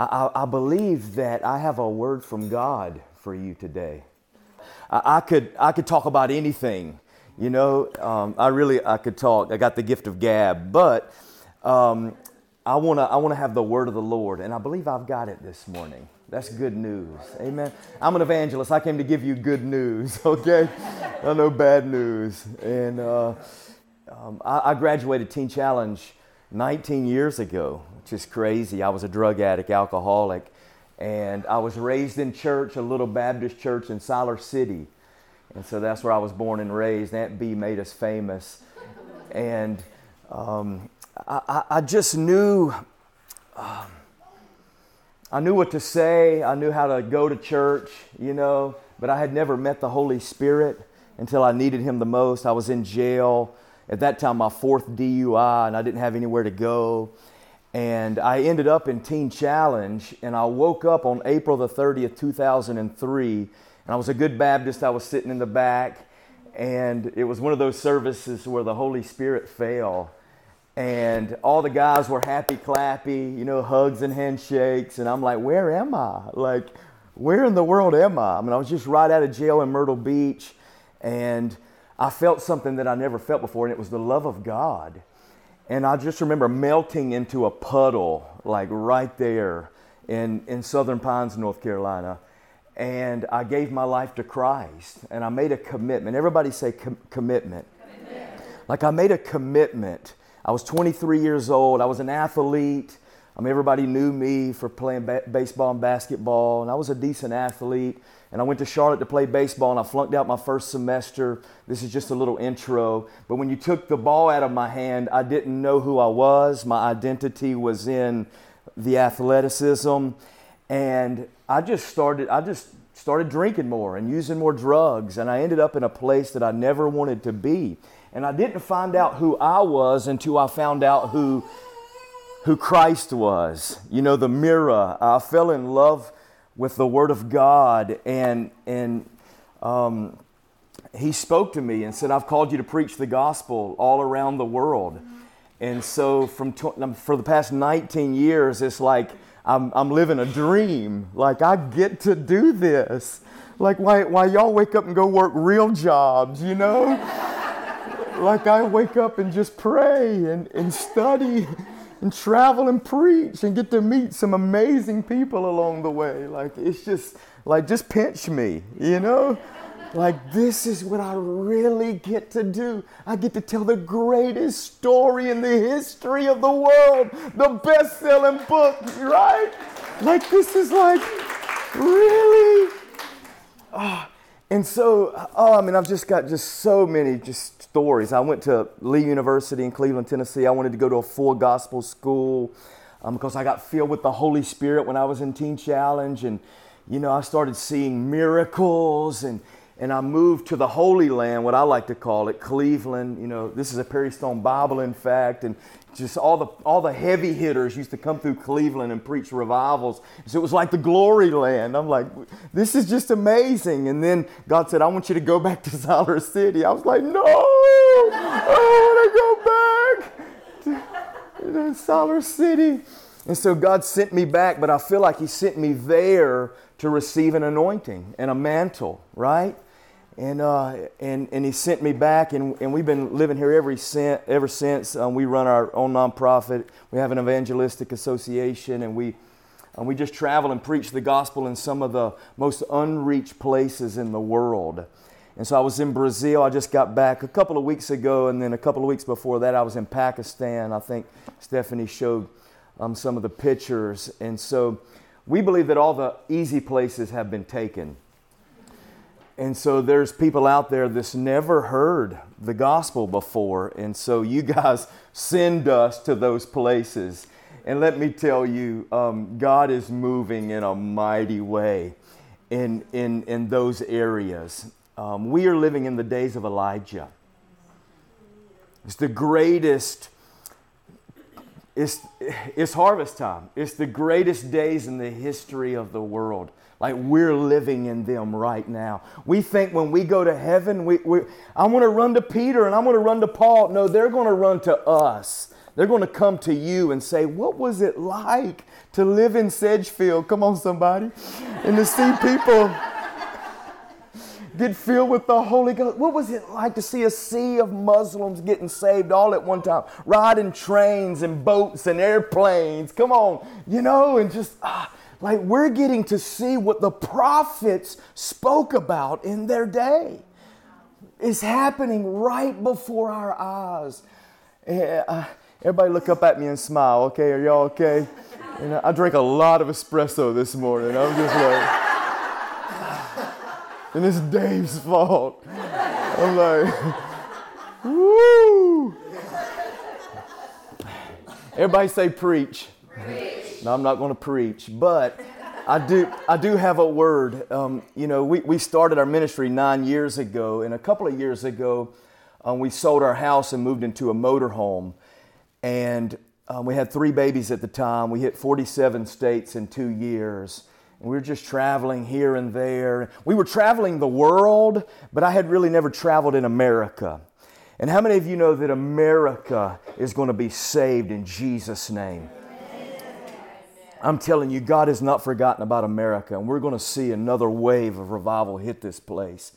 I, I, believe that I have a word from God for you today. I, I could, I could talk about anything. You know, um, I really, I could talk. I got the gift of gab, but um, I want to I wanna have the word of the Lord, and I believe I've got it this morning. That's good news. Amen. I'm an evangelist. I came to give you good news, okay? I know bad news. And uh, um, I, I, graduated Teen Challenge 19 years ago, which is crazy. I was a drug addict, alcoholic, and I was raised in church, a little Baptist church in Siler City. And so that's where I was born and raised. Aunt Bee made us famous. And um, I, I, just knew. Um, I knew what to say, I knew how to go to church, you know, but I had never met the Holy Spirit until I needed Him the most. I was in jail. At that time, my fourth DUI, and I didn't have anywhere to go. And I ended up in Teen Challenge, and I woke up on April the 30th, 2003. And I was a good Baptist. I was sitting in the back, and it was one of those services where the Holy Spirit fell and all the guys were happy clappy, you know, hugs and handshakes. And I'm like, where am I? Like, where in the world am I? I mean, I was just right out of jail in Myrtle Beach, and I felt something that I never felt before, and it was the love of God. And I just remember melting into a puddle, like right there in, in Southern Pines, North Carolina. And I gave my life to Christ, and I made a commitment. Everybody say com- commitment. commitment. Like I made a commitment I was 23 years old. I was an athlete. I mean, everybody knew me for playing ba- baseball and basketball, and I was a decent athlete. And I went to Charlotte to play baseball, and I flunked out my first semester. This is just a little intro. But when you took the ball out of my hand, I didn't know who I was. My identity was in the athleticism, and I just started. I just started drinking more and using more drugs, and I ended up in a place that I never wanted to be. And I didn't find out who I was until I found out who, who Christ was. You know, the mirror. I fell in love with the Word of God, and, and um, He spoke to me and said, I've called you to preach the gospel all around the world. And so, from for the past 19 years, it's like I'm, I'm living a dream. Like, I get to do this. Like, why, why y'all wake up and go work real jobs, you know? like I wake up and just pray and, and study and travel and preach and get to meet some amazing people along the way. Like it's just like just pinch me, you know? Like this is what I really get to do. I get to tell the greatest story in the history of the world, the best-selling book, right? Like this is like really. Oh, and so, oh, I mean, I've just got just so many just stories. I went to Lee University in Cleveland, Tennessee. I wanted to go to a full gospel school um, because I got filled with the Holy Spirit when I was in Teen Challenge. And, you know, I started seeing miracles and, and I moved to the Holy Land, what I like to call it, Cleveland. You know, this is a Perry Stone Bible, in fact. And just all the all the heavy hitters used to come through Cleveland and preach revivals. So it was like the glory land. I'm like, this is just amazing. And then God said, I want you to go back to Siler City. I was like, no, I want to go back to, to City. And so God sent me back, but I feel like He sent me there to receive an anointing and a mantle, right? And uh, and and he sent me back, and, and we've been living here every since. Ever since um, we run our own nonprofit, we have an evangelistic association, and we and we just travel and preach the gospel in some of the most unreached places in the world. And so I was in Brazil. I just got back a couple of weeks ago, and then a couple of weeks before that, I was in Pakistan. I think Stephanie showed um, some of the pictures, and so we believe that all the easy places have been taken. And so there's people out there that's never heard the gospel before. And so you guys send us to those places. And let me tell you, um, God is moving in a mighty way in, in, in those areas. Um, we are living in the days of Elijah. It's the greatest, it's, it's harvest time. It's the greatest days in the history of the world. Like we're living in them right now. We think when we go to heaven, we, we, I want to run to Peter and I'm going to run to Paul. No, they're going to run to us. They're going to come to you and say, What was it like to live in Sedgefield? Come on, somebody. And to see people get filled with the Holy Ghost. What was it like to see a sea of Muslims getting saved all at one time? Riding trains and boats and airplanes. Come on, you know, and just ah, like we're getting to see what the prophets spoke about in their day. Is happening right before our eyes. Uh, everybody look up at me and smile, okay? Are y'all okay? You know, I drank a lot of espresso this morning. I'm just like, and it's Dave's fault. I'm like, woo! Everybody say preach. preach. No, I'm not going to preach, but I do, I do have a word. Um, you know, we, we started our ministry nine years ago, and a couple of years ago, um, we sold our house and moved into a motorhome. And um, we had three babies at the time. We hit 47 states in two years. We were just traveling here and there. We were traveling the world, but I had really never traveled in America. And how many of you know that America is going to be saved in Jesus' name? I'm telling you, God has not forgotten about America, and we're going to see another wave of revival hit this place.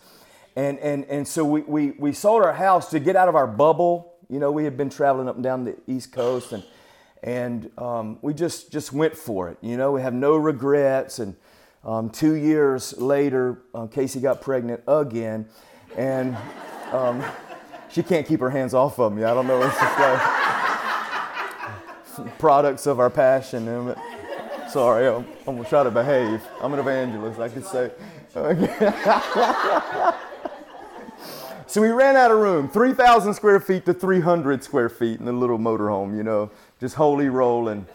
And, and, and so we, we, we sold our house to get out of our bubble. You know, we had been traveling up and down the East Coast, and, and um, we just, just went for it. You know, we have no regrets. And um, two years later, uh, Casey got pregnant again, and um, she can't keep her hands off of me. I don't know. It's just like products of our passion. Sorry, I'm, I'm gonna try to behave. I'm an evangelist, I could say. so we ran out of room, 3,000 square feet to 300 square feet in the little motorhome, you know, just holy rolling.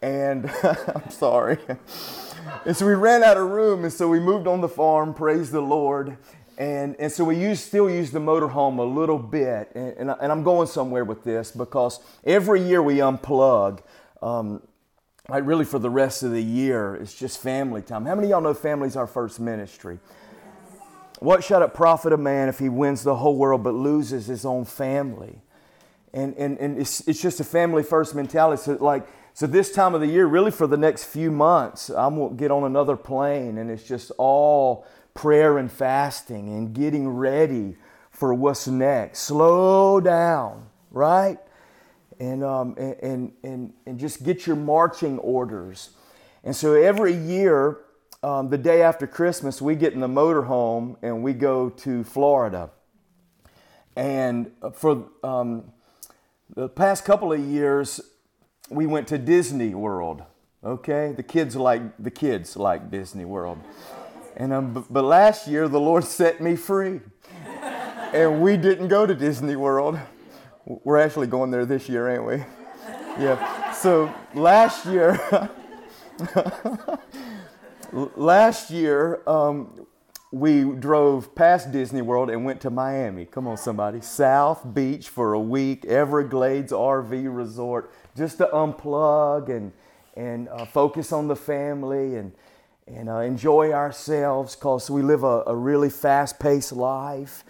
And I'm sorry. And so we ran out of room, and so we moved on the farm, praise the Lord. And, and so we use, still use the motorhome a little bit. And, and, I, I'm going somewhere with this because every year we unplug. Um, like really for the rest of the year, it's just family time. How many y'all know family's our first ministry? What shall it profit a man if he wins the whole world but loses his own family? And, and, and it's, it's just a family first mentality. So, like, so this time of the year, really for the next few months, I'm going to get on another plane and it's just all prayer and fasting and getting ready for what's next. Slow down, right? and, um, and, and, and just get your marching orders. And so every year, um, the day after Christmas, we get in the motorhome and we go to Florida. And for um, the past couple of years, we went to Disney World. Okay, the kids like the kids like Disney World, and um, but last year the Lord set me free, and we didn't go to Disney World. We're actually going there this year, ain't we? Yeah. So last year, last year, um, we drove past Disney World and went to Miami. Come on, somebody. South Beach for a week, Everglades RV Resort, just to unplug and, and uh, focus on the family and, and uh, enjoy ourselves because we live a, a really fast paced life.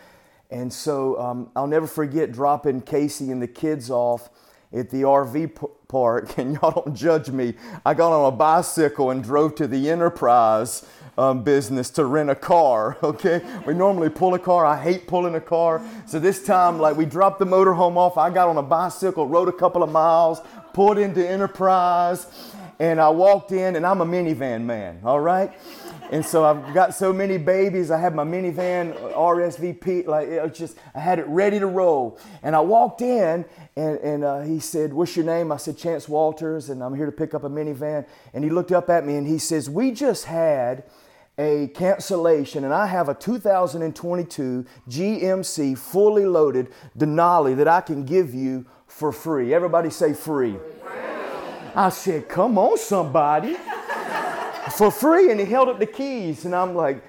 And so um, I'll never forget dropping Casey and the kids off at the RV park. And y'all don't judge me. I got on a bicycle and drove to the Enterprise um, business to rent a car. Okay, we normally pull a car. I hate pulling a car. So this time, like we dropped the motorhome off. I got on a bicycle, rode a couple of miles, pulled into Enterprise, and I walked in. And I'm a minivan man. All right. And so I've got so many babies. I have my minivan RSVP, like it just, I had it ready to roll. And I walked in and, and uh, he said, What's your name? I said, Chance Walters, and I'm here to pick up a minivan. And he looked up at me and he says, We just had a cancellation, and I have a 2022 GMC fully loaded Denali that I can give you for free. Everybody say free. free. I said, Come on, somebody for free. And he held up the keys. And I'm like,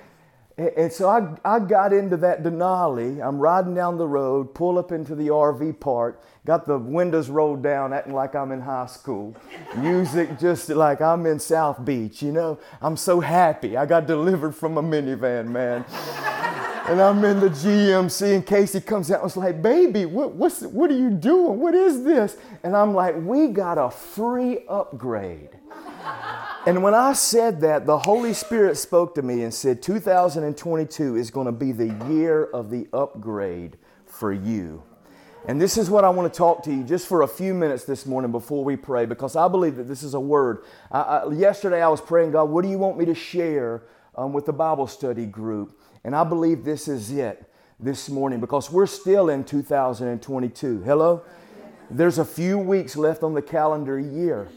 and so I, I got into that Denali. I'm riding down the road, pull up into the RV park, got the windows rolled down, acting like I'm in high school. Music just like I'm in South Beach, you know. I'm so happy. I got delivered from a minivan, man. and I'm in the GMC, and Casey comes out and was like, Baby, what, what's, what are you doing? What is this? And I'm like, We got a free upgrade. And when I said that, the Holy Spirit spoke to me and said, 2022 is going to be the year of the upgrade for you. And this is what I want to talk to you just for a few minutes this morning before we pray, because I believe that this is a word. I, I, yesterday I was praying, God, what do you want me to share um, with the Bible study group? And I believe this is it this morning because we're still in 2022. Hello? There's a few weeks left on the calendar year.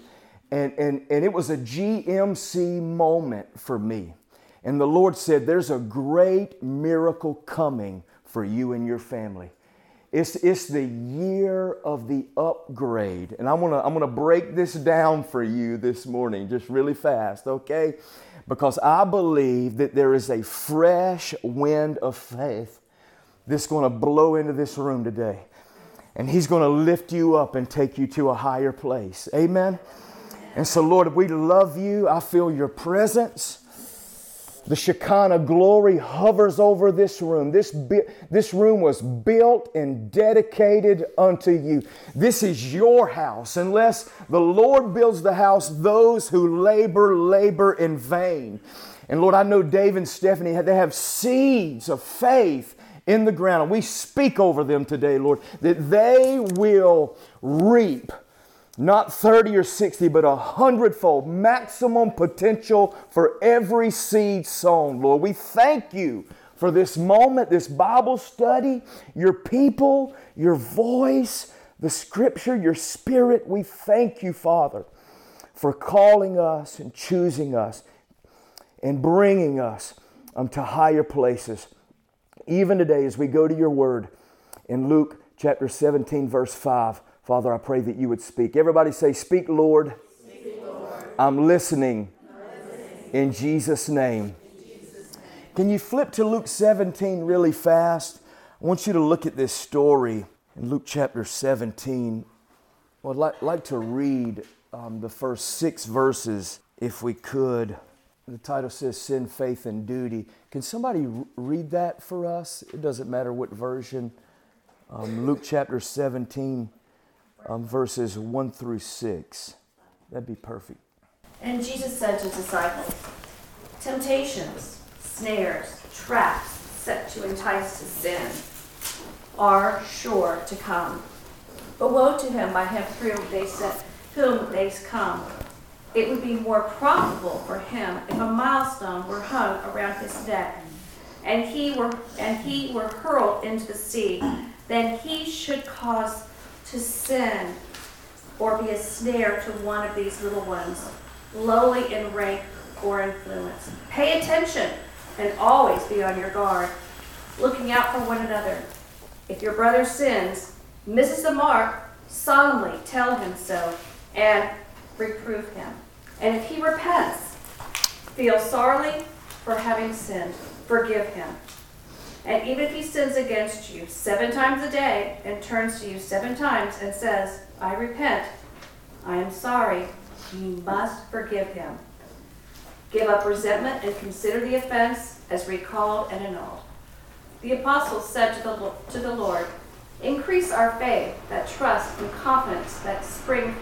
And, and, and it was a GMC moment for me. And the Lord said, There's a great miracle coming for you and your family. It's, it's the year of the upgrade. And I'm gonna, I'm gonna break this down for you this morning, just really fast, okay? Because I believe that there is a fresh wind of faith that's gonna blow into this room today. And He's gonna lift you up and take you to a higher place. Amen? And so, Lord, we love you. I feel your presence. The Shekinah glory hovers over this room. This, this room was built and dedicated unto you. This is your house. Unless the Lord builds the house, those who labor, labor in vain. And Lord, I know Dave and Stephanie, they have seeds of faith in the ground. We speak over them today, Lord, that they will reap not 30 or 60, but a hundredfold maximum potential for every seed sown. Lord, we thank you for this moment, this Bible study, your people, your voice, the scripture, your spirit. We thank you, Father, for calling us and choosing us and bringing us to higher places. Even today, as we go to your word in Luke chapter 17, verse 5. Father, I pray that you would speak. Everybody say, Speak, Lord. Speak, Lord. I'm, listening. I'm listening. In Jesus' name. In Jesus name. Can you flip to Luke 17 really fast? I want you to look at this story in Luke chapter 17. I'd like, like to read um, the first six verses if we could. The title says Sin, Faith, and Duty. Can somebody read that for us? It doesn't matter what version. Um, Luke chapter 17 um, verses 1 through 6. That'd be perfect. And Jesus said to his disciples, Temptations, snares, traps set to entice to sin are sure to come. But woe to him by him through they set, whom they come. It would be more profitable for him if a milestone were hung around his neck, and he were and he were hurled into the sea, then he should cause to sin or be a snare to one of these little ones, lowly in rank or influence. Pay attention and always be on your guard, looking out for one another. If your brother sins, misses the mark, solemnly tell him so and reprove him. And if he repents, feel sorely for having sinned, forgive him. And even if he sins against you seven times a day and turns to you seven times and says, I repent, I am sorry, you must forgive him. Give up resentment and consider the offense as recalled and annulled. The apostles said to the, to the Lord, Increase our faith, that trust and confidence that spring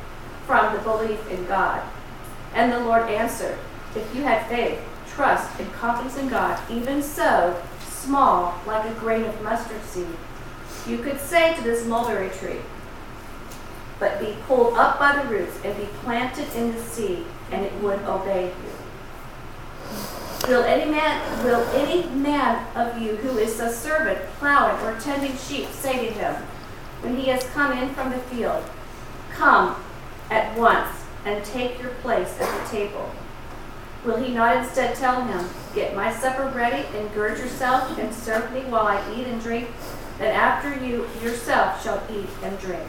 from the belief in God. And the Lord answered, If you had faith, trust, and confidence in God, even so, small, like a grain of mustard seed. You could say to this mulberry tree, but be pulled up by the roots and be planted in the sea, and it would obey you. Will any man, will any man of you who is a servant plowing or tending sheep say to him, when he has come in from the field, Come at once and take your place at the table? Will he not instead tell him, Get my supper ready and gird yourself and serve me while I eat and drink? Then after you yourself shall eat and drink.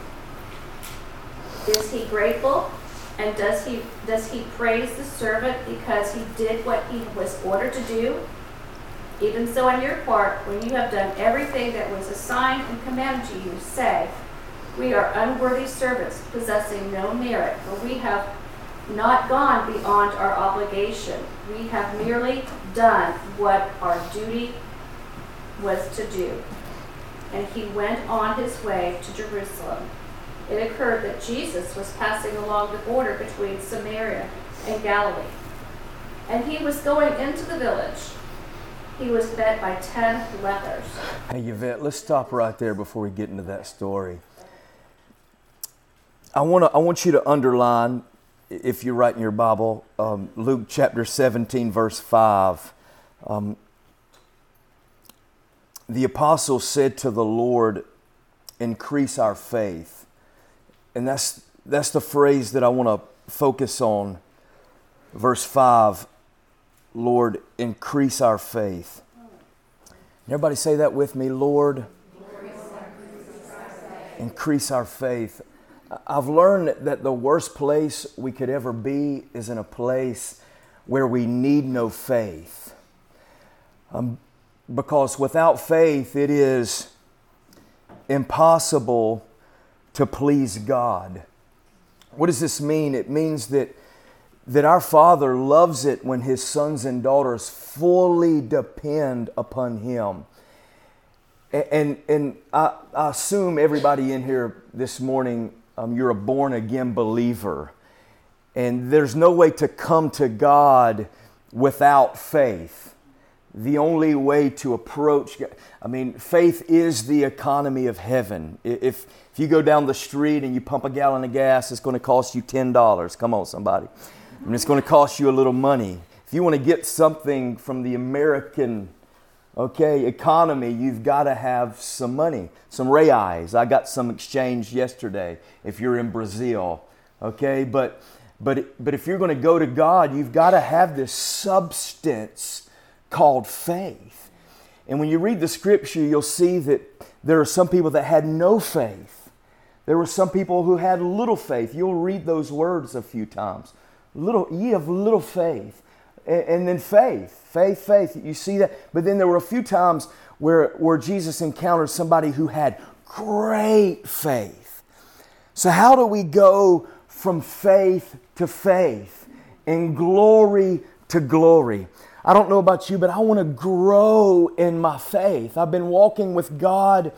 Is he grateful? And does he does he praise the servant because he did what he was ordered to do? Even so on your part, when you have done everything that was assigned and commanded to you, say, We are unworthy servants, possessing no merit, for we have not gone beyond our obligation. We have merely done what our duty was to do. And he went on his way to Jerusalem. It occurred that Jesus was passing along the border between Samaria and Galilee. And he was going into the village. He was met by ten lepers. Hey, Yvette, let's stop right there before we get into that story. I, wanna, I want you to underline, if you're writing your Bible, um, Luke chapter 17, verse 5. Um, the apostle said to the Lord, Increase our faith. And that's, that's the phrase that I want to focus on. Verse 5 Lord, increase our faith. Everybody say that with me, Lord, increase our faith. I've learned that the worst place we could ever be is in a place where we need no faith. Um, because without faith, it is impossible to please God. What does this mean? It means that, that our Father loves it when His sons and daughters fully depend upon Him. And, and, I, I, assume everybody in here this morning, um, you're a born again believer. And there's no way to come to God without faith. The only way to approach, I mean, faith is the economy of heaven. If, if you go down the street and you pump a gallon of gas, it's going to cost you $10. Come on, somebody. I mean, it's going to cost you a little money. If you want to get something from the American okay, economy, you've got to have some money, some reais. I got some exchange yesterday if you're in Brazil, okay? But, but, but if you're going to go to God, you've got to have this substance called faith. And when you read the scripture, you'll see that there are some people that had no faith. There were some people who had little faith. You'll read those words a few times. Little, ye have little faith. And, and then faith, faith, faith. You see that? But then there were a few times where, where Jesus encountered somebody who had great faith. So, how do we go from faith to faith and glory to glory? I don't know about you, but I want to grow in my faith. I've been walking with God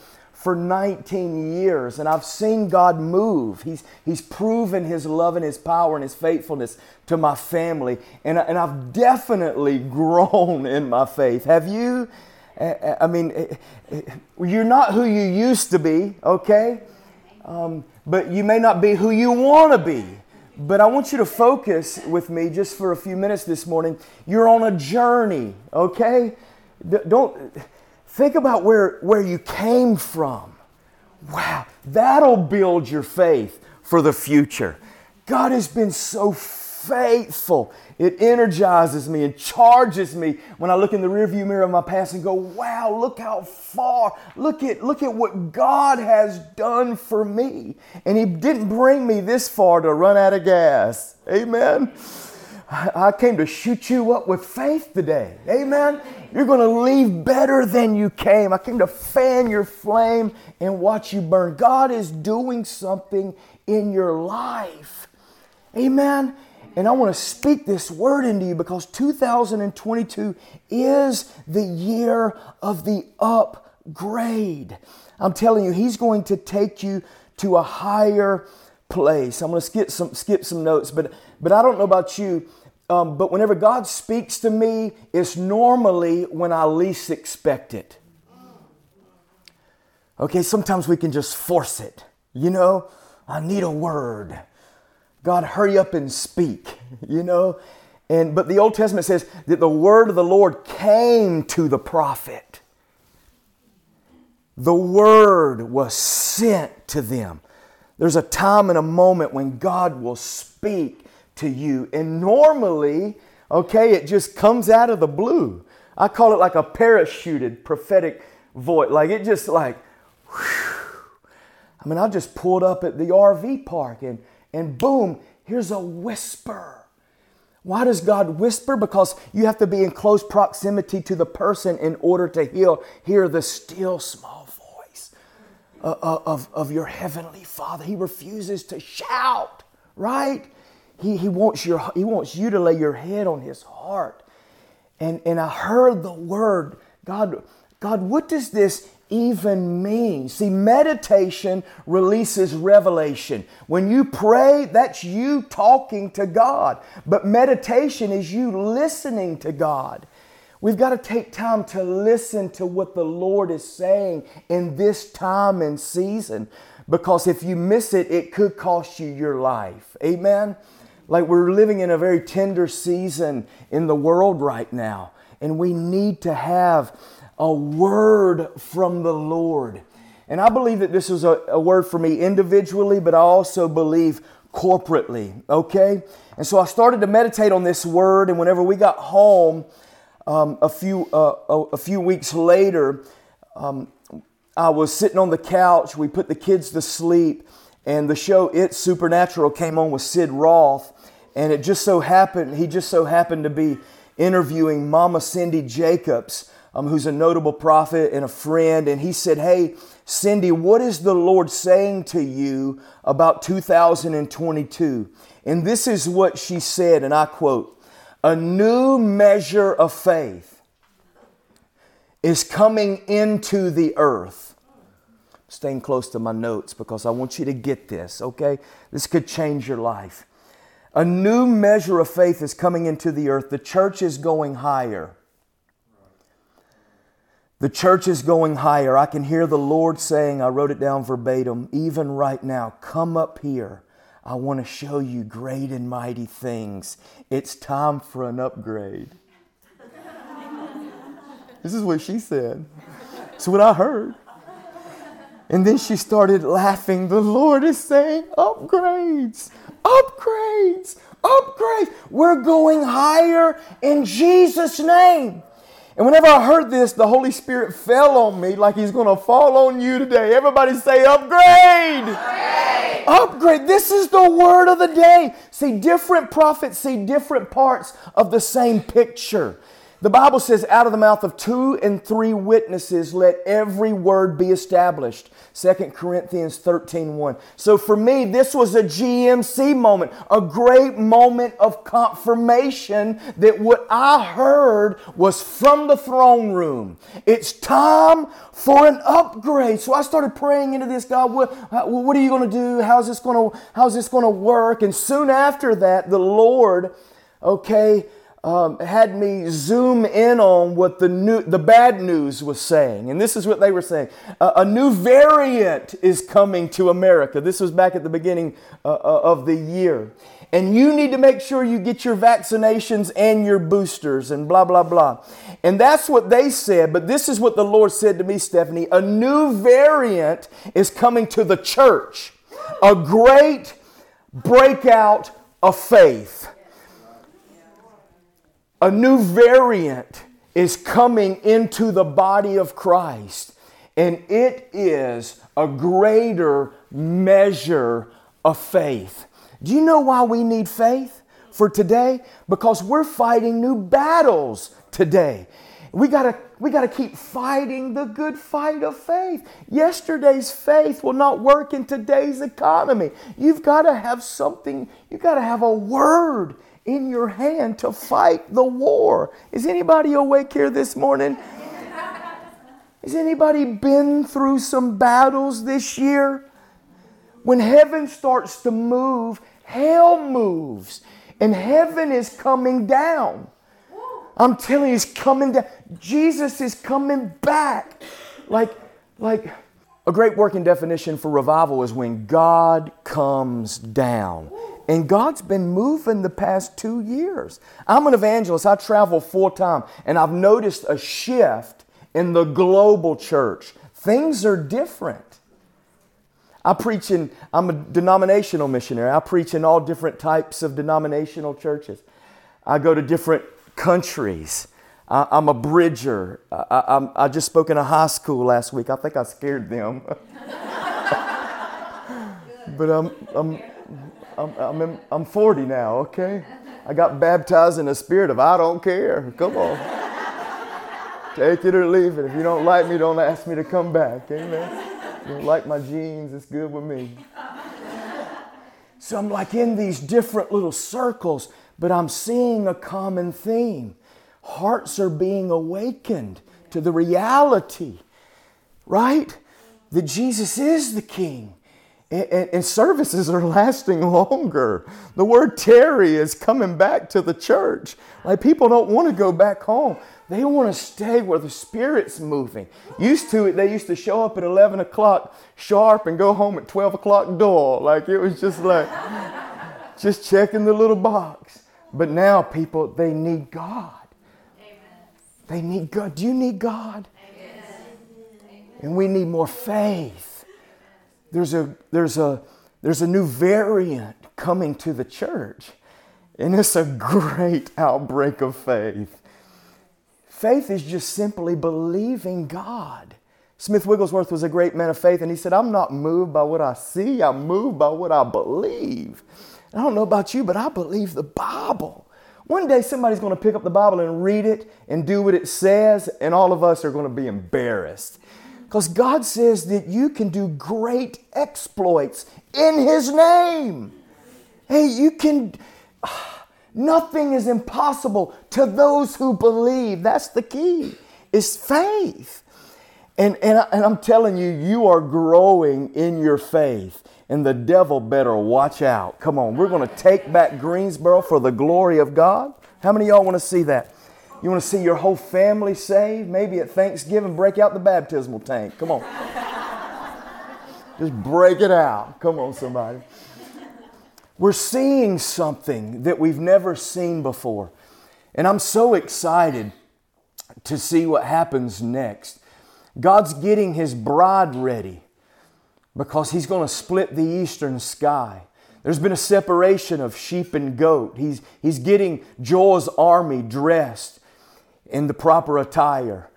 for 19 years and I've seen God move. He's, he's proven His love and His power and His faithfulness to my family. And, and I've definitely grown in my faith. Have you? I mean, you're not who you used to be, okay? Um, but you may not be who you want to be. But I want you to focus with me just for a few minutes this morning. You're on a journey, okay? Don't Think about where, where you came from. Wow, that'll build your faith for the future. God has been so faithful. It energizes me and charges me when I look in the rearview mirror of my past and go, wow, look how far. Look at, look at what God has done for me. And He didn't bring me this far to run out of gas. Amen. I came to shoot you up with faith today. Amen. You're going to leave better than you came. I came to fan your flame and watch you burn. God is doing something in your life. Amen. And I want to speak this word into you because 2022 is the year of the upgrade. I'm telling you, He's going to take you to a higher place. I'm going to skip some skip some notes, but but I don't know about you. Um, but whenever God speaks to me, it's normally when I least expect it. Okay, sometimes we can just force it. You know, I need a word. God, hurry up and speak, you know? And but the Old Testament says that the word of the Lord came to the prophet. The word was sent to them. There's a time and a moment when God will speak to you. And normally, okay, it just comes out of the blue. I call it like a parachuted prophetic voice. Like it just like, whew. I mean, I just pulled up at the RV park and, and boom, here's a whisper. Why does God whisper? Because you have to be in close proximity to the person in order to hear, hear the still small voice of, of, of your heavenly Father. He refuses to shout, right? He, he, wants your, he wants you to lay your head on his heart. And, and I heard the word, God, God, what does this even mean? See, meditation releases revelation. When you pray, that's you talking to God, but meditation is you listening to God. We've got to take time to listen to what the Lord is saying in this time and season because if you miss it, it could cost you your life. Amen? Like we're living in a very tender season in the world right now, and we need to have a word from the Lord. And I believe that this is a, a word for me individually, but I also believe corporately, okay? And so I started to meditate on this word, and whenever we got home, um, a few uh, a, a, few weeks later, um, I was sitting on the couch. We put the kids to sleep, and the show It's Supernatural came on with Sid Roth, and it just so happened he just so happened to be interviewing Mama Cindy Jacobs, um, who's a notable prophet and a friend, and he said, "Hey, Cindy, what is the Lord saying to you about 2022?" And this is what she said, and I quote: "A new measure of faith." is coming into the earth. Staying close to my notes because I want you to get this, okay? This could change your life. A new measure of faith is coming into the earth. The church is going higher. The church is going higher. I can hear the Lord saying, I wrote it down verbatim, even right now, come up here. I want to show you great and mighty things. It's time for an upgrade. this is what she said. It's what I heard. And then she started laughing. The Lord is saying, upgrades upgrades, upgrades. We're going higher in Jesus' name. And whenever I heard this, the Holy Spirit fell on me like He's going to fall on you today. Everybody say, upgrade. upgrade! Upgrade. This is the word of the day. See, different prophets see different parts of the same picture. The Bible says, out of the mouth of two and three witnesses, let every word be established. 2 Corinthians 13 1. So for me, this was a GMC moment, a great moment of confirmation that what I heard was from the throne room. It's time for an upgrade. So I started praying into this, God, what, what are you going to do? How's this going to, how's this going to work? And soon after that, the Lord, okay, um, had me zoom in on what the new, the bad news was saying, and this is what they were saying: uh, a new variant is coming to America. This was back at the beginning uh, uh, of the year, and you need to make sure you get your vaccinations and your boosters, and blah blah blah. And that's what they said. But this is what the Lord said to me, Stephanie: a new variant is coming to the church, a great breakout of faith a new variant is coming into the body of Christ, and it is a greater measure of faith. Do you know why we need faith for today? Because we're fighting new battles today. We gotta, we gotta keep fighting the good fight of faith. Yesterday's faith will not work in today's economy. You've gotta have something, you gotta have a word in your hand to fight the war. Is anybody awake here this morning? Has anybody been through some battles this year? When heaven starts to move, hell moves, and heaven is coming down. I'm telling you, he's coming down. Jesus is coming back. Like, like a great working definition for revival is when God comes down. And God's been moving the past two years. I'm an evangelist, I travel full time, and I've noticed a shift in the global church. Things are different. I preach in, I'm a denominational missionary. I preach in all different types of denominational churches. I go to different countries. I, am a bridger. I, I, I just spoke in a high school last week. I think I scared them. but I'm, I'm, I'm, I'm, in, I'm 40 now, okay? I got baptized in the spirit of I don't care. Come on. Take it or leave it. If you don't like me, don't ask me to come back. Amen. You don't like my jeans, it's good with me. So I'm like in these different little circles, but I'm seeing a common theme. Hearts are being awakened to the reality, right? That Jesus is the King. And, and, services are lasting longer. The word tarry is coming back to the church. Like people don't want to go back home. They want to stay where the Spirit's moving. Used to it, they used to show up at 11 o'clock sharp and go home at 12 o'clock door. Like it was just like, just checking the little box. But now people, they need God. Amen. They need God. Do you need God? Amen. And we need more faith. There's a, there's a, there's a new variant coming to the church. And it's a great outbreak of faith. Faith is just simply believing God. Smith Wigglesworth was a great man of faith, and he said, I'm not moved by what I see, I'm moved by what I believe. I don't know about you, but I believe the Bible. One day somebody's going to pick up the Bible and read it and do what it says, and all of us are going to be embarrassed. Because God says that you can do great exploits in His name. Hey, you can. Nothing is impossible to those who believe. That's the key. It's faith. And, and, and I'm telling you, you are growing in your faith. And the devil better watch out. Come on, we're going to take back Greensboro for the glory of God. How many y'all want to see that? You want to see your whole family saved? Maybe at Thanksgiving, break out the baptismal tank. Come on. Just break it out. Come on, somebody. We're seeing something that we've never seen before. And I'm so excited to see what happens next. God's getting his bride ready because he's going to split the eastern sky. There's been a separation of sheep and goat. He's, he's getting Joel's army dressed in the proper attire.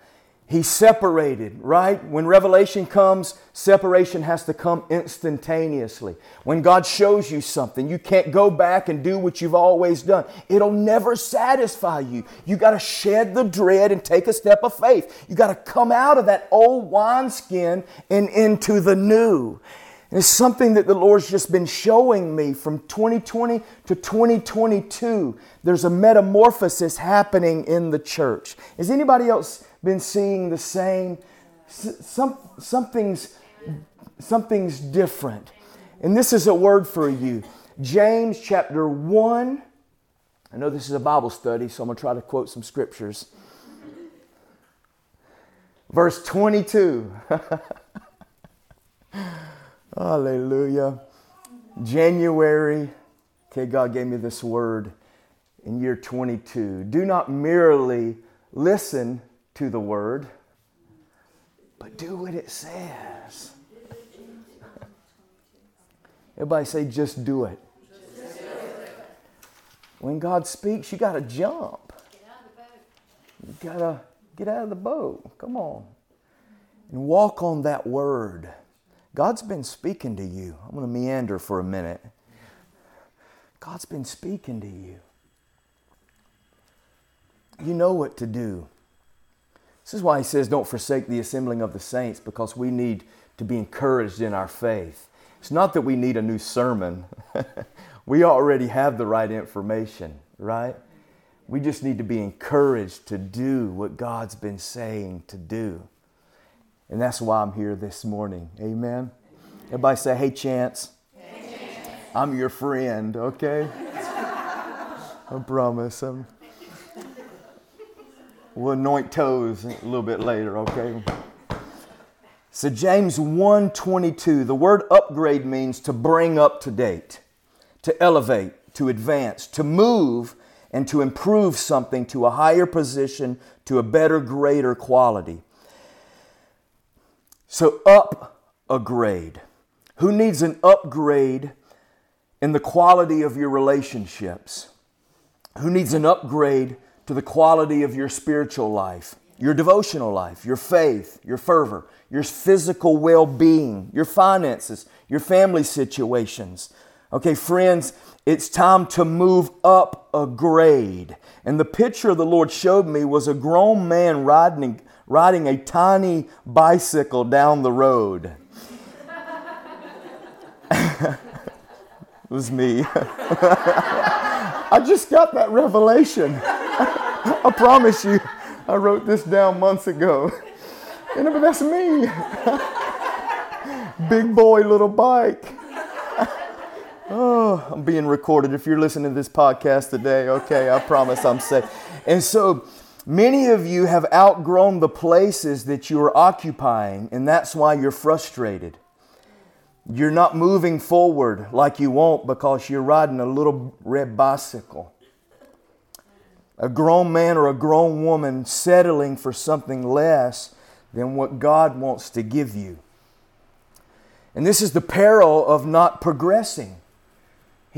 He's separated, right? When revelation comes, separation has to come instantaneously. When God shows you something, you can't go back and do what you've always done. It'll never satisfy you. You got to shed the dread and take a step of faith. You got to come out of that old wineskin and into the new. And it's something that the Lord's just been showing me from 2020 to 2022. There's a metamorphosis happening in the church. Has anybody else been seeing the same. Some, something's, something's different. And this is a word for you. James chapter 1. I know this is a Bible study, so I'm going to try to quote some scriptures. Verse 22. Hallelujah. January. Okay, God gave me this word in year 22. Do not merely listen to the word, but do what it says. Everybody say, just do it. When God speaks, you got to jump. You got to get out of the boat. Come on. And walk on that word. God's been speaking to you. I'm going to meander for a minute. God's been speaking to you. You know what to do. This is why he says, Don't forsake the assembling of the saints, because we need to be encouraged in our faith. It's not that we need a new sermon, we already have the right information, right? We just need to be encouraged to do what God's been saying to do. And that's why I'm here this morning. Amen. Everybody say, Hey, Chance. I'm your friend, okay? I promise. I'm, We'll anoint toes a little bit later, okay? So James 1:22, the word upgrade means to bring up to date, to elevate, to advance, to move and to improve something to a higher position, to a better, greater quality. So up a grade. Who needs an upgrade in the quality of your relationships? Who needs an upgrade to the quality of your spiritual life, your devotional life, your faith, your fervor, your physical well being, your finances, your family situations. Okay, friends, it's time to move up a grade. And the picture the Lord showed me was a grown man riding, riding a tiny bicycle down the road. it was me. I just got that revelation. I promise you, I wrote this down months ago. And that's me. Big boy, little bike. Oh, I'm being recorded. If you're listening to this podcast today, okay, I promise I'm safe. And so many of you have outgrown the places that you are occupying, and that's why you're frustrated. You're not moving forward like you want because you're riding a little red bicycle. A grown man or a grown woman settling for something less than what God wants to give you. And this is the peril of not progressing.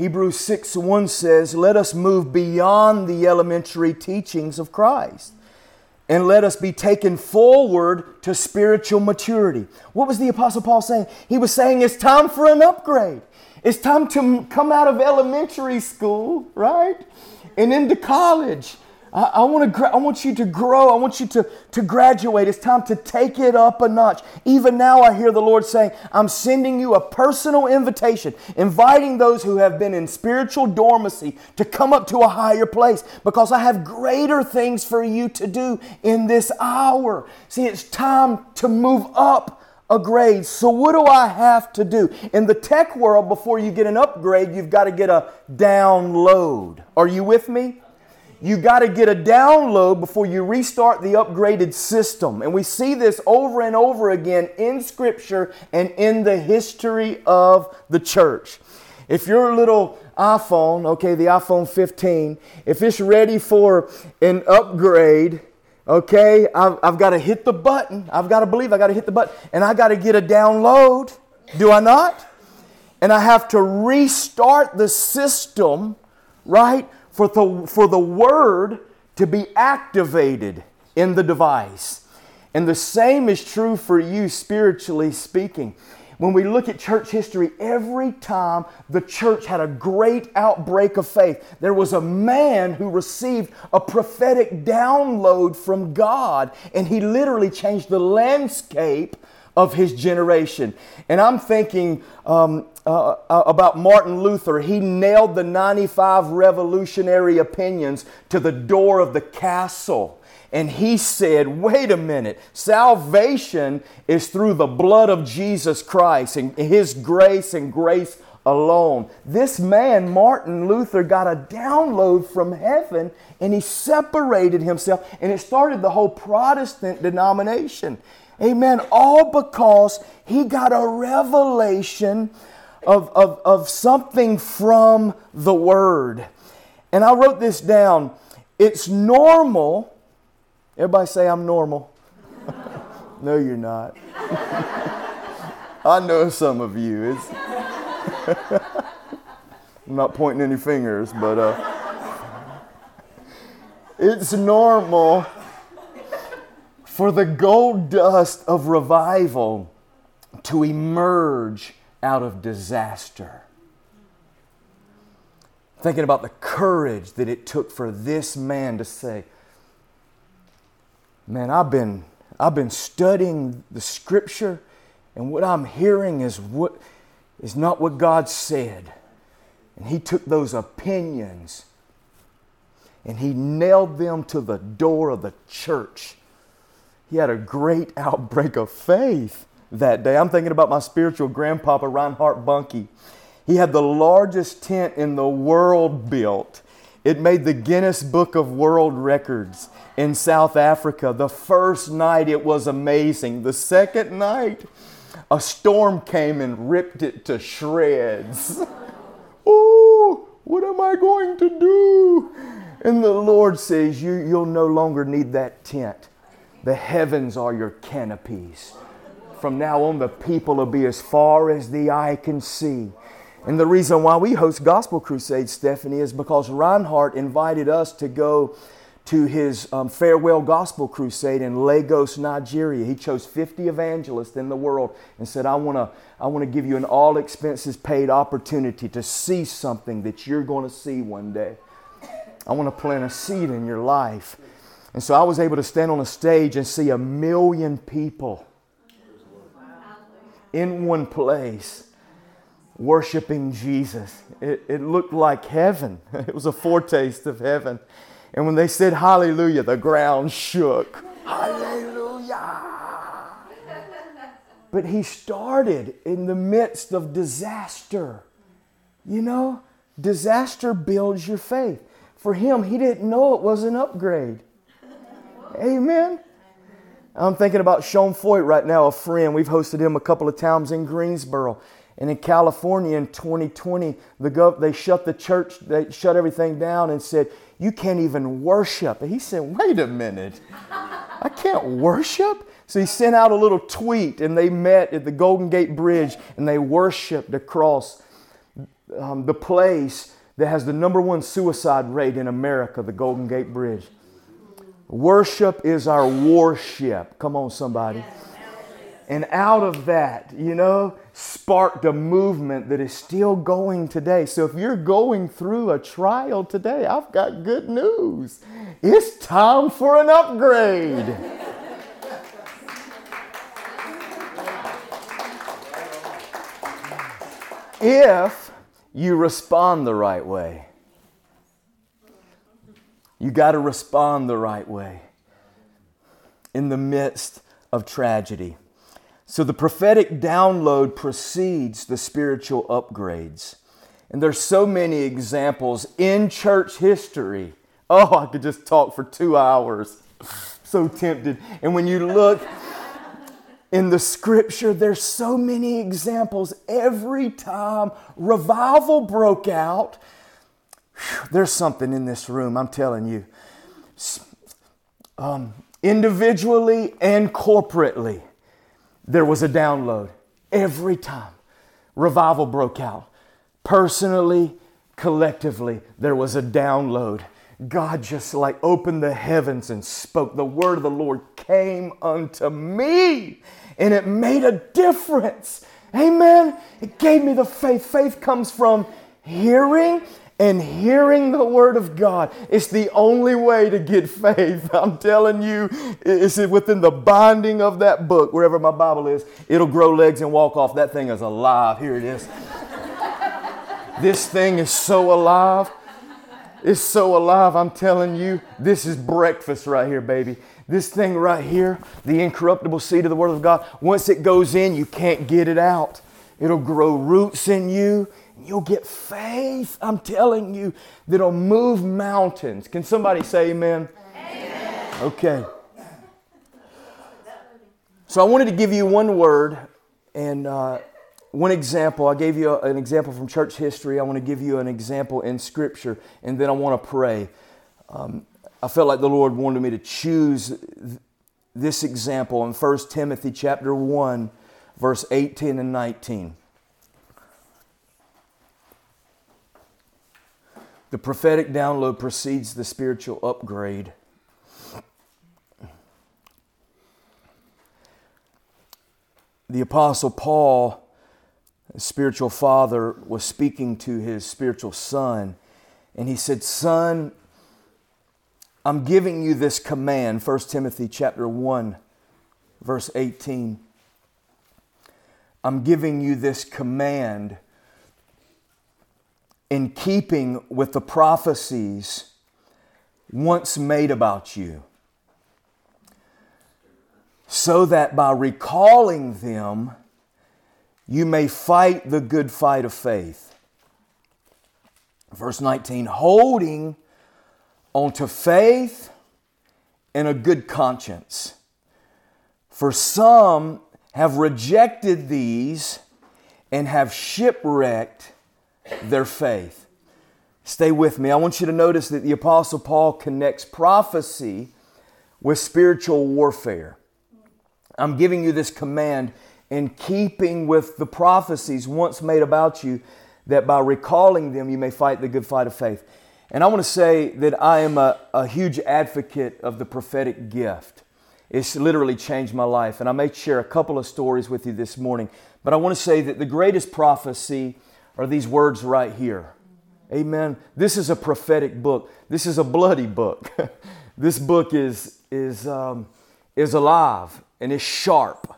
Hebrews 6 1 says, Let us move beyond the elementary teachings of Christ and let us be taken forward to spiritual maturity. What was the Apostle Paul saying? He was saying it's time for an upgrade. It's time to come out of elementary school, right? And into college I, I, want to, I want you to grow. I want you to, to graduate. It's time to take it up a notch. Even now, I hear the Lord saying, I'm sending you a personal invitation, inviting those who have been in spiritual dormancy to come up to a higher place because I have greater things for you to do in this hour. See, it's time to move up a grade. So, what do I have to do? In the tech world, before you get an upgrade, you've got to get a download. Are you with me? You got to get a download before you restart the upgraded system. And we see this over and over again in Scripture and in the history of the church. If your little iPhone, okay, the iPhone 15, if it's ready for an upgrade, okay, I've, I've got to hit the button. I've got to believe I got to hit the button. And I got to get a download. Do I not? And I have to restart the system, right? For the, for the word to be activated in the device. And the same is true for you spiritually speaking. When we look at church history, every time the church had a great outbreak of faith, there was a man who received a prophetic download from God, and he literally changed the landscape of his generation. And I'm thinking um, uh, uh, about Martin Luther. He nailed the 95 revolutionary opinions to the door of the castle. And he said, wait a minute, salvation is through the blood of Jesus Christ and his grace and grace alone. This man, Martin Luther, got a download from heaven and he separated himself and it started the whole Protestant denomination. Amen. All because he got a revelation of, of, of something from the Word. And I wrote this down. It's normal. Everybody say, I'm normal. no, you're not. I know some of you. It's I'm not pointing any fingers, but uh, it's normal for the gold dust of revival to emerge out of disaster. Thinking about the courage that it took for this man to say, Man, I've been, I've been studying the scripture, and what I'm hearing is, what, is not what God said. And he took those opinions and he nailed them to the door of the church he had a great outbreak of faith that day. I'm thinking about my spiritual grandpapa, Reinhard Bonnke. He had the largest tent in the world built. It made the Guinness Book of World Records in South Africa. The first night it was amazing. The second night, a storm came and ripped it to shreds. oh, what am I going to do? And the Lord says, you, You'll no longer need that tent. The heavens are your canopies. From now on, the people will be as far as the eye can see. And the reason why we host Gospel Crusades, Stephanie, is because Reinhard invited us to go to his um, farewell gospel crusade in Lagos, Nigeria. He chose 50 evangelists in the world and said, I want to I wanna give you an all expenses paid opportunity to see something that you're going to see one day. I want to plant a seed in your life. And so I was able to stand on a stage and see a million people in one place worshiping Jesus. It, it looked like heaven, it was a foretaste of heaven. And when they said hallelujah, the ground shook. Hallelujah. But he started in the midst of disaster. You know, disaster builds your faith. For him, he didn't know it was an upgrade. Amen. I'm thinking about Sean Feucht right now, a friend. We've hosted him a couple of times in Greensboro. And in California in 2020, the gov- they shut the church, they shut everything down and said, You can't even worship. And he said, Wait a minute. I can't worship? So he sent out a little tweet and they met at the Golden Gate Bridge and they worshiped across um, the place that has the number one suicide rate in America, the Golden Gate Bridge. Worship is our warship. Come on, somebody. And out of that, you know, sparked a movement that is still going today. So if you're going through a trial today, I've got good news. It's time for an upgrade. if you respond the right way. You got to respond the right way in the midst of tragedy. So the prophetic download precedes the spiritual upgrades. And there's so many examples in church history. Oh, I could just talk for 2 hours. So tempted. And when you look in the scripture, there's so many examples. Every time revival broke out, there's something in this room, I'm telling you. Um, individually and corporately, there was a download. Every time revival broke out, personally, collectively, there was a download. God just like opened the heavens and spoke. The word of the Lord came unto me and it made a difference. Amen. It gave me the faith. Faith comes from hearing and hearing the word of God. It's the only way to get faith. I'm telling you, it's within the binding of that book, wherever my Bible is. It'll grow legs and walk off. That thing is alive. Here it is. this thing is so alive. It's so alive. I'm telling you, this is breakfast right here, baby. This thing right here, the incorruptible seed of the Word of God, once it goes in, you can't get it out. It'll grow roots in you. You'll get faith, I'm telling you, that'll move mountains. Can somebody say amen? amen? Okay. So I wanted to give you one word and uh, one example. I gave you an example from church history. I want to give you an example in Scripture, and then I want to pray. Um, I felt like the Lord wanted me to choose this example in 1 Timothy chapter 1, verse 18 and 19. The prophetic download precedes the spiritual upgrade. The Apostle Paul, spiritual father, was speaking to his spiritual son, and he said, Son, I'm giving you this command, 1 Timothy chapter 1, verse 18. I'm giving you this command in keeping with the prophecies once made about you, so that by recalling them, you may fight the good fight of faith. Verse 19, holding onto faith and a good conscience. For some have rejected these and have shipwrecked their faith. Stay with me. I want you to notice that the Apostle Paul connects prophecy with spiritual warfare. I'm giving you this command in keeping with the prophecies once made about you, that by recalling them you may fight the good fight of faith. And I want to say that I am a, a huge advocate of the prophetic gift. It's literally changed my life. And I may share a couple of stories with you this morning. But I want to say that the greatest prophecy are these words right here. Amen. This is a prophetic book. This is a bloody book. this book is, is, um, is alive and is sharp.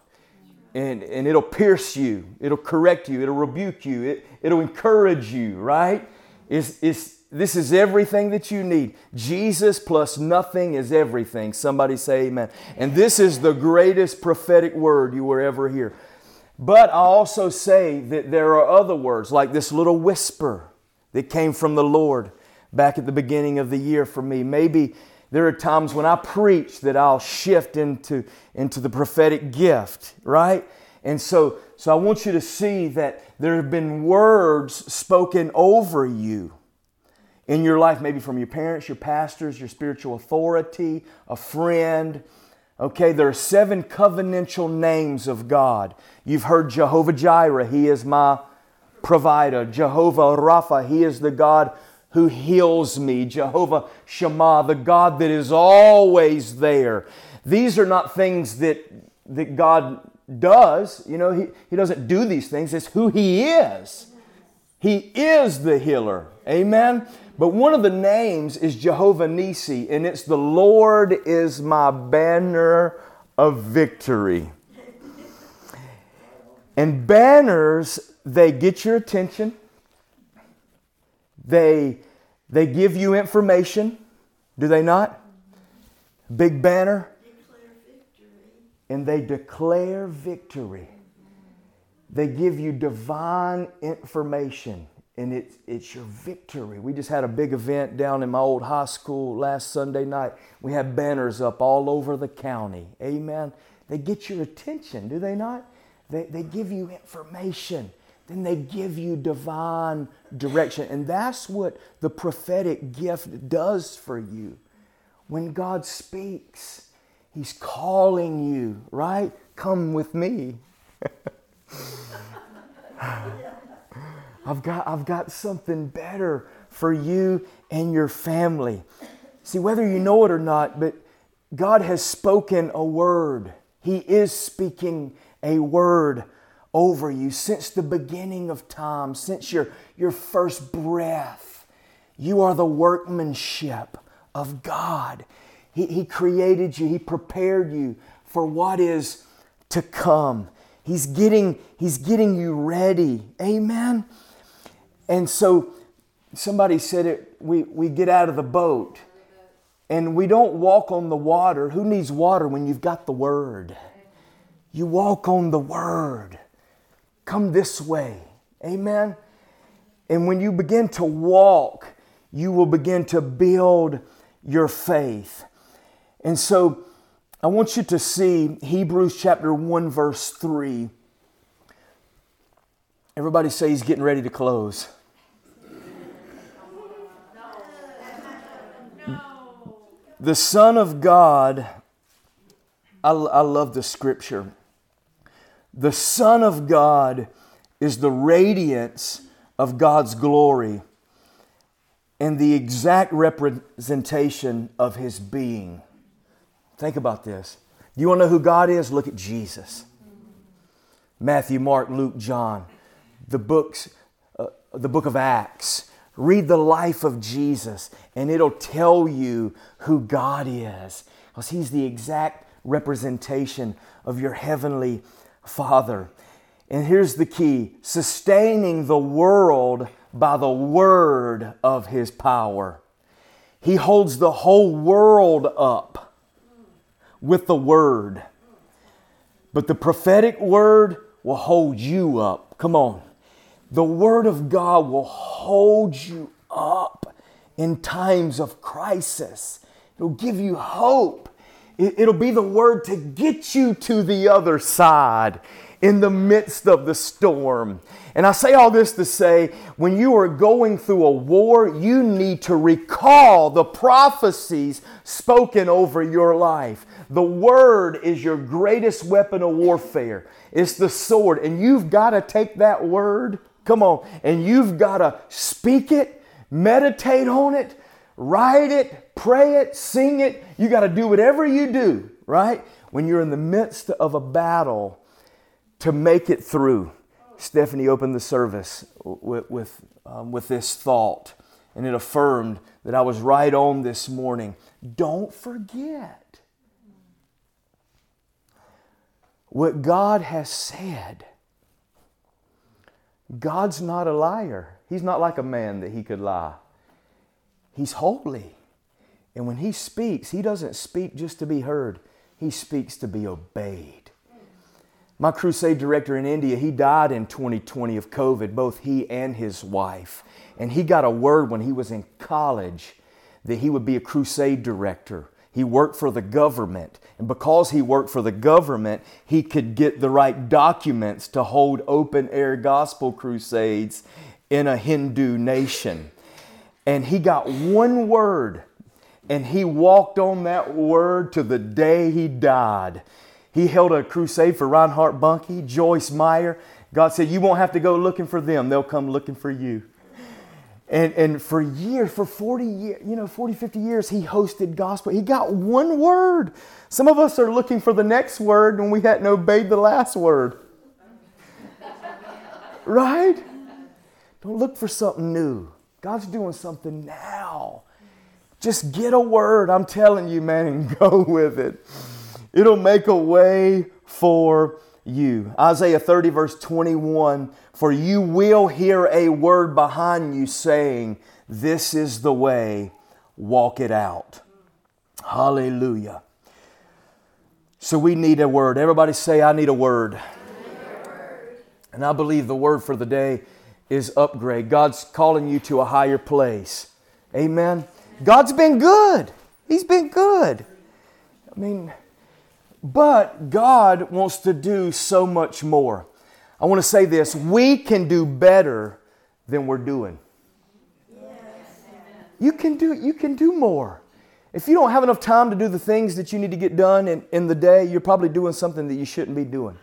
And, and it'll pierce you. It'll correct you. It'll rebuke you. It, it'll encourage you, right? It's, it's, this is everything that you need. Jesus plus nothing is everything. Somebody say amen. And this is the greatest prophetic word you will ever hear. But I also say that there are other words, like this little whisper that came from the Lord back at the beginning of the year for me. Maybe there are times when I preach that I'll shift into, into the prophetic gift, right? And so, so I want you to see that there have been words spoken over you in your life, maybe from your parents, your pastors, your spiritual authority, a friend. Okay, there are seven covenantal names of God. You've heard Jehovah Jireh, He is my provider. Jehovah Rapha, He is the God who heals me. Jehovah Shammah, the God that is always there. These are not things that, that God does. You know, he, he doesn't do these things, it's who He is. He is the healer. Amen. But one of the names is Jehovah Nisi, and it's the Lord is my banner of victory. And banners, they get your attention. They, they give you information, do they not? Big banner. And they declare victory. They give you divine information, and it's, it's your victory. We just had a big event down in my old high school last Sunday night. We had banners up all over the county. Amen. They get your attention, do they not? They, they give you information then they give you divine direction. And that's what the prophetic gift does for you. When God speaks, He's calling you, right? Come with me. I've got, I've got something better for you and your family. See, whether you know it or not, but God has spoken a word. He is speaking a word over you since the beginning of time, since your, your first breath. You are the workmanship of God. He, he created you, He prepared you for what is to come. He's getting, he's getting you ready. Amen. And so somebody said it, we, we get out of the boat and we don't walk on the water. Who needs water when you've got the word? You walk on the word. Come this way. Amen. And when you begin to walk, you will begin to build your faith. And so I want you to see Hebrews chapter 1, verse 3. Everybody say he's getting ready to close. The Son of God, I, I love the scripture. The Son of God is the radiance of God's glory and the exact representation of His being. Think about this. You want to know who God is? Look at Jesus. Matthew, Mark, Luke, John, the books, uh, the book of Acts. Read the life of Jesus, and it'll tell you who God is, because He's the exact representation of your heavenly Father. And here's the key sustaining the world by the word of his power. He holds the whole world up with the word. But the prophetic word will hold you up. Come on. The word of God will hold you up in times of crisis. It'll give you hope. It'll be the word to get you to the other side in the midst of the storm. And I say all this to say when you are going through a war, you need to recall the prophecies spoken over your life. The word is your greatest weapon of warfare, it's the sword. And you've got to take that word, come on, and you've got to speak it, meditate on it, write it, pray it, sing it. You got to do whatever you do, right? When you're in the midst of a battle to make it through. Stephanie opened the service with, with, um, with this thought, and it affirmed that I was right on this morning. Don't forget what God has said. God's not a liar. He's not like a man that he could lie. He's holy. And when He speaks, He doesn't speak just to be heard, He speaks to be obeyed. My crusade director in India, he died in 2020 of COVID, both he and his wife. And he got a word when he was in college that he would be a crusade director. He worked for the government. And because he worked for the government, he could get the right documents to hold open air gospel crusades in a Hindu nation. And he got one word, and he walked on that word to the day he died. He held a crusade for Reinhard Bonnke, Joyce Meyer. God said, You won't have to go looking for them, they'll come looking for you. And, and for years, for 40 years, you know, 40, 50 years, he hosted gospel. He got one word. Some of us are looking for the next word when we hadn't obeyed the last word. right? Don't look for something new. God's doing something now. Just get a word, I'm telling you, man, and go with it. It'll make a way for you. Isaiah 30, verse 21 For you will hear a word behind you saying, This is the way, walk it out. Hallelujah. So we need a word. Everybody say, I need a word. And I believe the word for the day is upgrade. God's calling you to a higher place. Amen. God's been good. He's been good. I mean, but God wants to do so much more. I want to say this we can do better than we're doing. You can do, you can do more. If you don't have enough time to do the things that you need to get done in, in the day, you're probably doing something that you shouldn't be doing.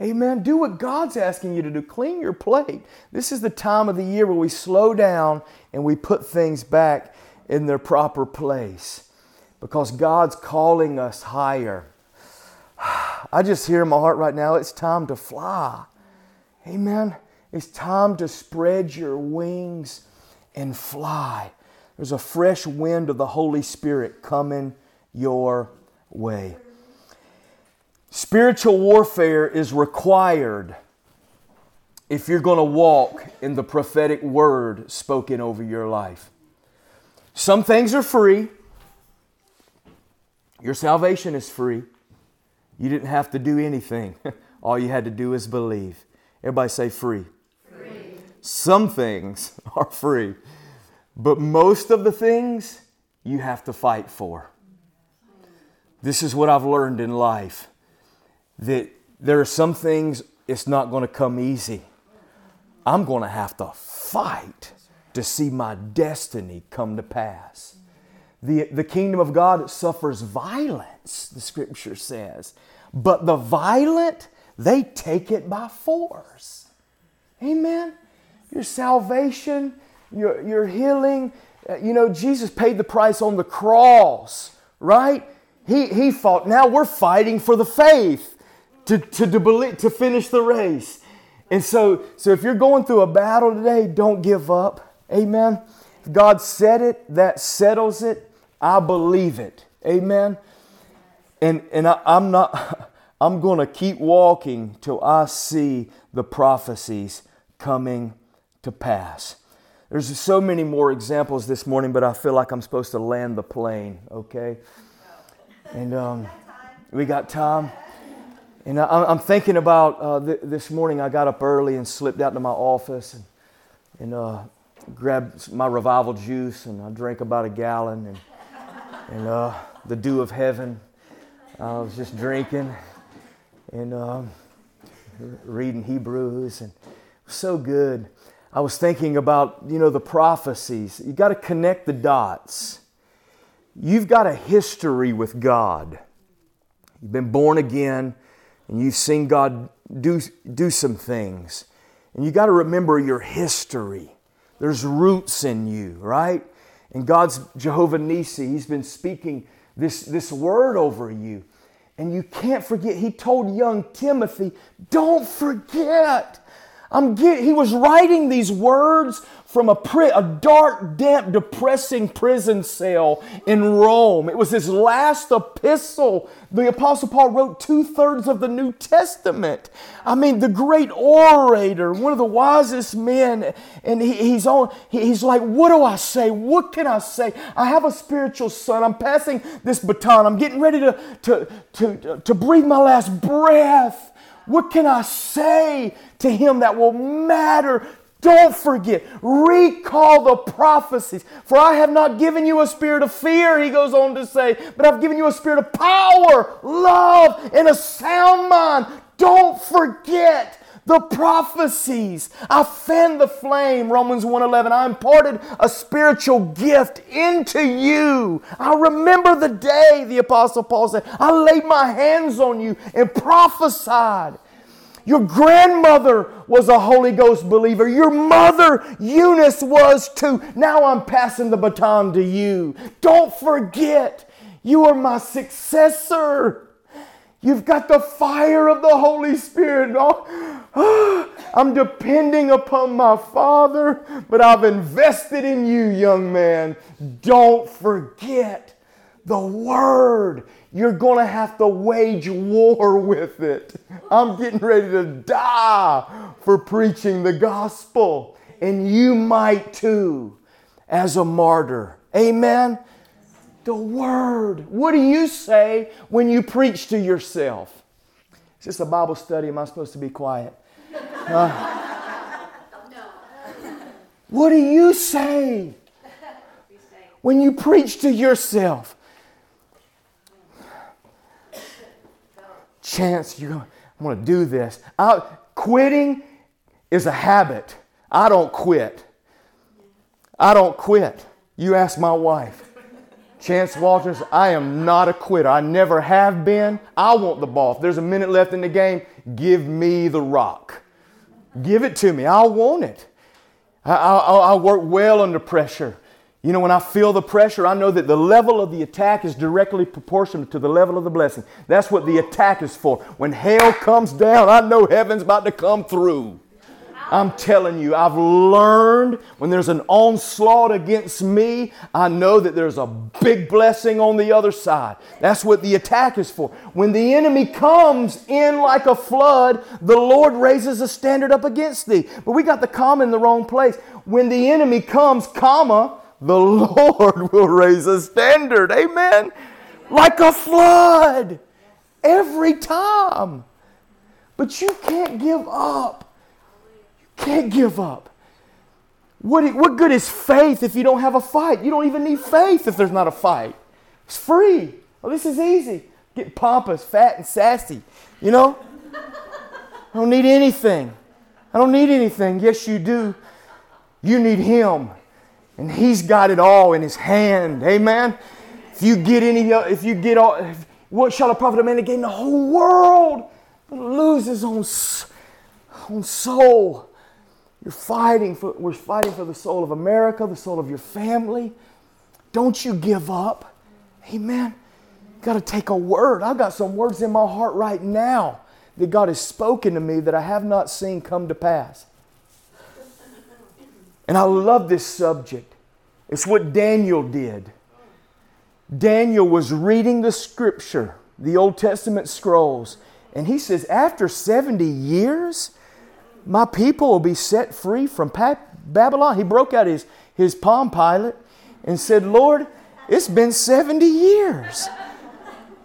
Amen. Do what God's asking you to do. Clean your plate. This is the time of the year where we slow down and we put things back in their proper place because God's calling us higher. I just hear in my heart right now, it's time to fly. Amen. It's time to spread your wings and fly. There's a fresh wind of the Holy Spirit coming your way. Spiritual warfare is required if you're going to walk in the prophetic word spoken over your life. Some things are free, your salvation is free. You didn't have to do anything. All you had to do is believe. Everybody say free. free. Some things are free, but most of the things you have to fight for. This is what I've learned in life that there are some things it's not going to come easy. I'm going to have to fight to see my destiny come to pass. The, the kingdom of God suffers violence, the scripture says. But the violent, they take it by force. Amen. Your salvation, your, your healing, uh, you know, Jesus paid the price on the cross, right? He, he fought. Now we're fighting for the faith to, to, to, believe, to finish the race. And so, so if you're going through a battle today, don't give up. Amen. If God said it, that settles it. I believe it. Amen. And, and I, I'm not, I'm going to keep walking till I see the prophecies coming to pass. There's so many more examples this morning, but I feel like I'm supposed to land the plane, okay? And um, we got time. And I, am thinking about uh, th- this morning, I got up early and slipped out to my office and, and uh, grabbed my revival juice, and I drank about a gallon. And and uh, the dew of heaven. I was just drinking and um, reading Hebrews, and so good. I was thinking about you know the prophecies. You got to connect the dots. You've got a history with God. You've been born again, and you've seen God do do some things, and you got to remember your history. There's roots in you, right? And God's Jehovah Nisi, He's been speaking this, this word over you. And you can't forget, He told young Timothy, don't forget. I'm get, he was writing these words from a, pri- a dark, damp, depressing prison cell in Rome. It was his last epistle. The Apostle Paul wrote two thirds of the New Testament. I mean, the great orator, one of the wisest men, and he, he's on. He, he's like, "What do I say? What can I say? I have a spiritual son. I'm passing this baton. I'm getting ready to to to, to breathe my last breath." What can I say to him that will matter? Don't forget, recall the prophecies. For I have not given you a spirit of fear, he goes on to say, but I've given you a spirit of power, love, and a sound mind. Don't forget the prophecies. I fan the flame, Romans 1:11. I imparted a spiritual gift into you. I remember the day, the apostle Paul said, I laid my hands on you and prophesied. Your grandmother was a Holy Ghost believer. Your mother, Eunice, was too. Now I'm passing the baton to you. Don't forget, you are my successor. You've got the fire of the Holy Spirit. Oh, I'm depending upon my Father, but I've invested in you, young man. Don't forget the Word. You're going to have to wage war with it. I'm getting ready to die for preaching the gospel, and you might too as a martyr. Amen the Word. What do you say when you preach to yourself? Is this a Bible study? Am I supposed to be quiet? Uh, what do you say when you preach to yourself? Chance, you're going, to do this. I, quitting is a habit. I don't quit. I don't quit. You ask my wife. Chance Walters, I am not a quitter. I never have been. I want the ball. If there's a minute left in the game, give me the rock. Give it to me. I want it. I, I, I work well under pressure. You know, when I feel the pressure, I know that the level of the attack is directly proportional to the level of the blessing. That's what the attack is for. When hell comes down, I know heaven's about to come through. I'm telling you, I've learned when there's an onslaught against me, I know that there's a big blessing on the other side. That's what the attack is for. When the enemy comes in like a flood, the Lord raises a standard up against thee. But we got the comma in the wrong place. When the enemy comes, comma, the Lord will raise a standard. Amen. Like a flood every time. But you can't give up. You can't give up. What, what good is faith if you don't have a fight? You don't even need faith if there's not a fight. It's free. Well, this is easy. Get pompous, fat, and sassy. You know? I don't need anything. I don't need anything. Yes, you do. You need Him. And He's got it all in His hand. Amen. If you get any, uh, if you get all, what shall a prophet a man gain the whole world, but lose his own, own soul? You're fighting for, we're fighting for the soul of America, the soul of your family. Don't you give up. Amen. Got to take a word. I've got some words in my heart right now that God has spoken to me that I have not seen come to pass. And I love this subject. It's what Daniel did. Daniel was reading the scripture, the Old Testament scrolls, and he says, after 70 years, my people will be set free from Babylon. He broke out his, his palm pilot and said, Lord, it's been 70 years.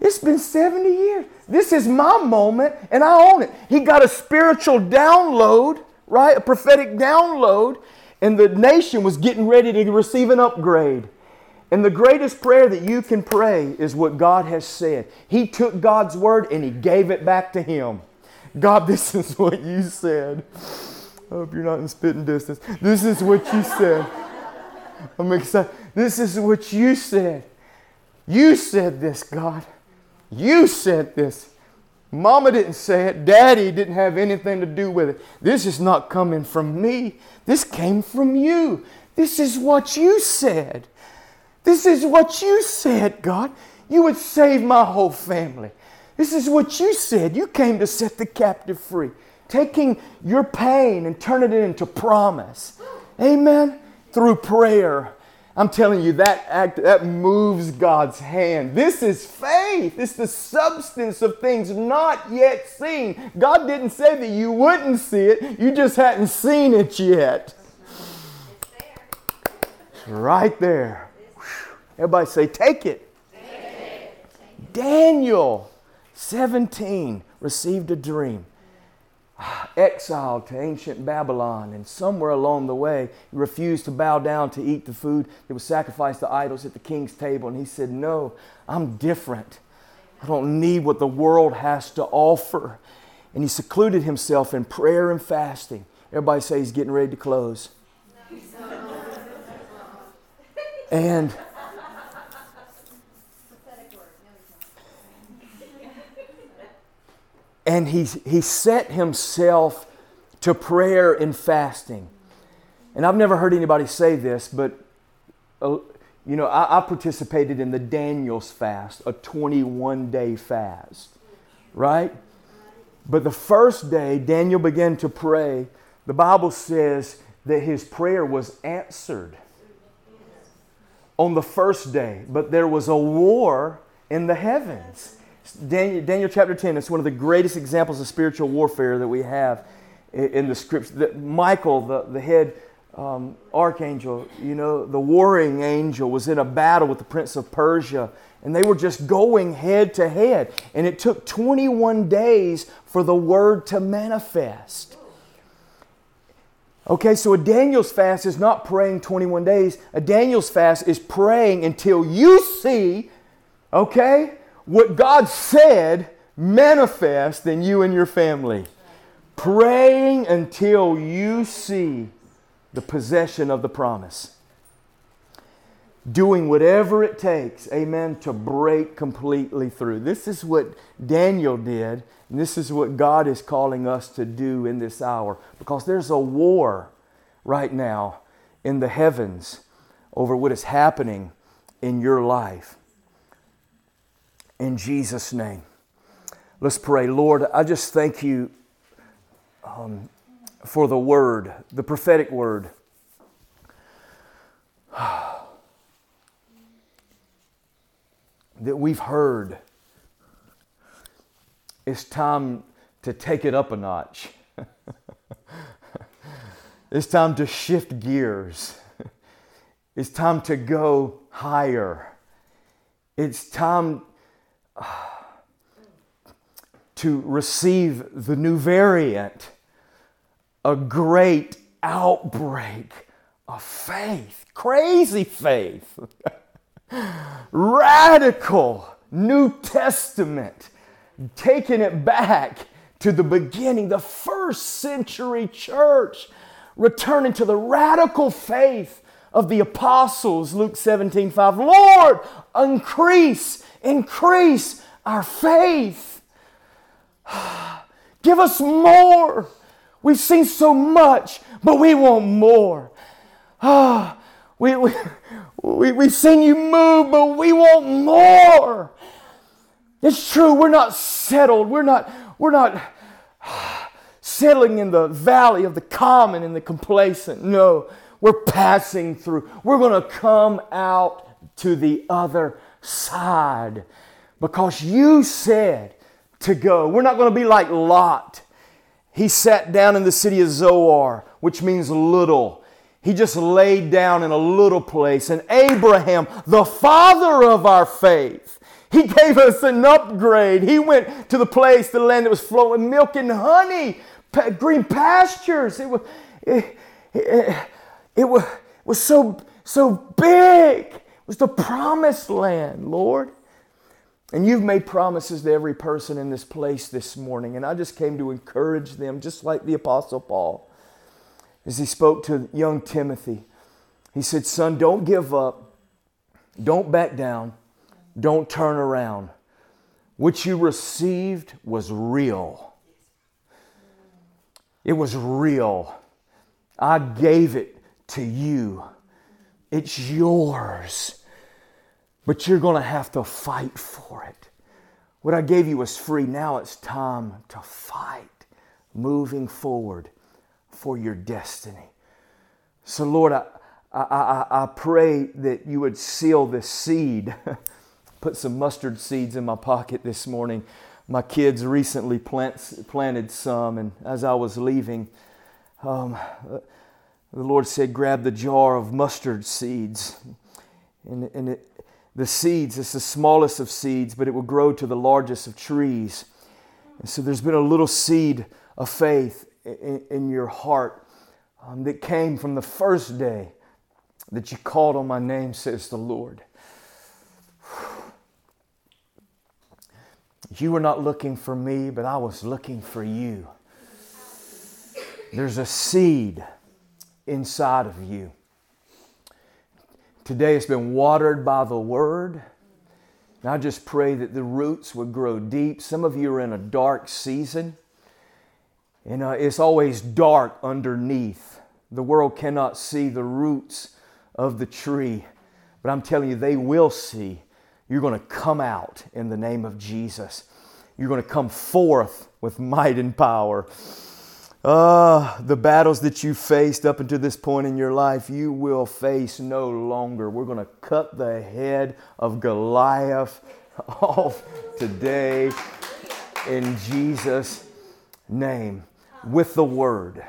It's been 70 years. This is my moment and I own it. He got a spiritual download, right? A prophetic download, and the nation was getting ready to receive an upgrade. And the greatest prayer that you can pray is what God has said. He took God's word and he gave it back to him. God, this is what you said. I hope you're not in spitting distance. This is what you said. I'm excited. This is what you said. You said this, God. You said this. Mama didn't say it. Daddy didn't have anything to do with it. This is not coming from me. This came from you. This is what you said. This is what you said, God. You would save my whole family. This is what you said. You came to set the captive free. taking your pain and turning it into promise. Amen. Through prayer. I'm telling you, that act that moves God's hand. This is faith. It's the substance of things not yet seen. God didn't say that you wouldn't see it, you just hadn't seen it yet. It's right there. Everybody say, take it. take it. Daniel, 17, received a dream exiled to ancient Babylon, and somewhere along the way, he refused to bow down to eat the food that was sacrificed to idols at the king's table. And he said, No, I'm different. I don't need what the world has to offer. And he secluded himself in prayer and fasting. Everybody say he's getting ready to close. and and he, he set himself to prayer and fasting. And I've never heard anybody say this, but uh, you know, I, I, participated in the Daniel's fast, a 21 day fast, right? But the first day Daniel began to pray, the Bible says that his prayer was answered on the first day, but there was a war in the heavens. Daniel, Daniel chapter 10 is one of the greatest examples of spiritual warfare that we have in, in the scripture. That Michael, the, the head um, archangel, you know, the warring angel, was in a battle with the prince of Persia, and they were just going head to head. And it took 21 days for the word to manifest. Okay, so a Daniel's fast is not praying 21 days. A Daniel's fast is praying until you see, okay, what God said manifest in you and your family. Praying until you see the possession of the promise. Doing whatever it takes, amen, to break completely through. This is what Daniel did, and this is what God is calling us to do in this hour because there's a war right now in the heavens over what is happening in your life in Jesus' name. Let's pray. Lord, I just thank you um, for the word, the prophetic word. that we've heard. It's time to take it up a notch. it's time to shift gears. It's time to go higher. It's time to receive the new variant, a great outbreak of faith, crazy faith, radical New Testament, taking it back to the beginning, the first century church, returning to the radical faith of the apostles, Luke 17 5. Lord, increase Increase our faith. Give us more. We've seen so much, but we want more. We, we, we, we've seen you move, but we want more. It's true, we're not settled. We're not, we're not settling in the valley of the common and the complacent. No, we're passing through. We're going to come out to the other side because you said to go. We're not going to be like Lot. He sat down in the city of Zoar, which means little. He just laid down in a little place. And Abraham, the father of our faith, he gave us an upgrade. He went to the place, the land that was flowing milk and honey, green pastures. It was, it, it, it was, was so, so big was the promised land, Lord. And you've made promises to every person in this place this morning. And I just came to encourage them, just like the Apostle Paul, as he spoke to young Timothy. He said, Son, don't give up, don't back down, don't turn around. What you received was real. It was real. I gave it to you. It's yours. But you're going to have to fight for it. What I gave you was free. Now it's time to fight moving forward for your destiny. So, Lord, I, I, I, I pray that you would seal this seed. Put some mustard seeds in my pocket this morning. My kids recently plant, planted some, and as I was leaving, um, the Lord said, Grab the jar of mustard seeds. And, and it, the seeds, it's the smallest of seeds, but it will grow to the largest of trees. And so there's been a little seed of faith in, in your heart um, that came from the first day that you called on my name, says the Lord. You were not looking for me, but I was looking for you. There's a seed inside of you. Today it's been watered by the Word. And I just pray that the roots would grow deep. Some of you are in a dark season, and uh, it's always dark underneath. The world cannot see the roots of the tree, but I'm telling you, they will see. You're going to come out in the name of Jesus. You're going to come forth with might and power. Uh, the battles that you faced up until this point in your life, you will face no longer. We're going to cut the head of Goliath off today in Jesus' name with the Word,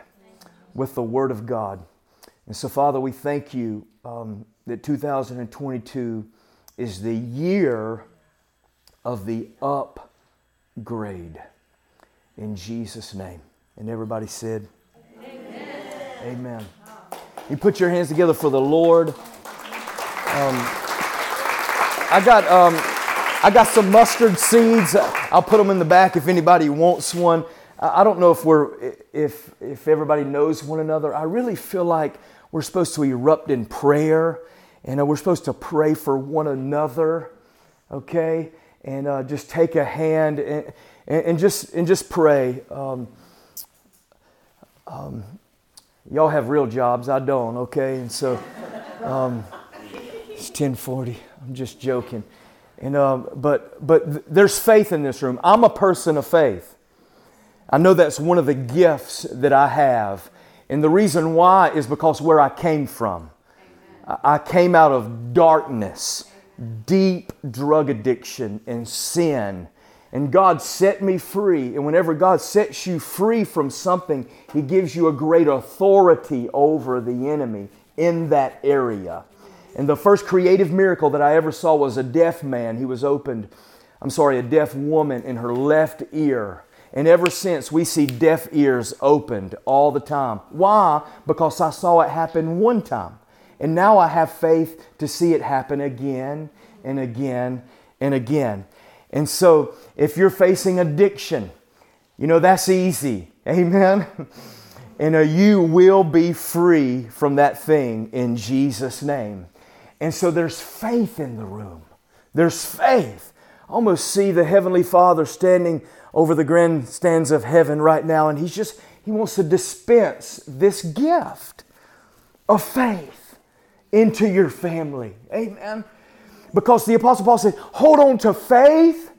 with the Word of God. And so, Father, we thank you um, that 2022 is the year of the upgrade. In Jesus' name. And everybody said, Amen. Amen. You put your hands together for the Lord. Um, I got um, I got some mustard seeds. I'll put them in the back if anybody wants one. I don't know if we're if if everybody knows one another. I really feel like we're supposed to erupt in prayer, and uh, we're supposed to pray for one another. Okay, and uh, just take a hand and, and, just and just pray. Um, um, y'all have real jobs. I don't. Okay, and so um, it's 10:40. I'm just joking. And um, but but th- there's faith in this room. I'm a person of faith. I know that's one of the gifts that I have, and the reason why is because where I came from. I came out of darkness, deep drug addiction and sin and God set me free. And whenever God sets you free from something, He gives you a great authority over the enemy in that area. And the first creative miracle that I ever saw was a deaf man. He was opened, I'm sorry, a deaf woman in her left ear. And ever since, we see deaf ears opened all the time. Why? Because I saw it happen one time. And now I have faith to see it happen again and again and again. And so, if you're facing addiction, you know, that's easy. Amen. and uh, you will be free from that thing in Jesus' name. And so, there's faith in the room. There's faith. I almost see the Heavenly Father standing over the grandstands of heaven right now, and He's just, He wants to dispense this gift of faith into your family. Amen. Because the Apostle Paul said, hold on to faith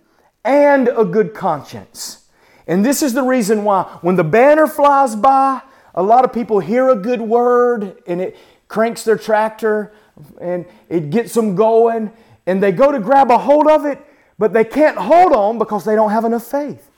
and a good conscience. And this is the reason why when the banner flies by, a lot of people hear a good word and it cranks their tractor and it gets them going and they go to grab a hold of it, but they can't hold on because they don't have enough faith.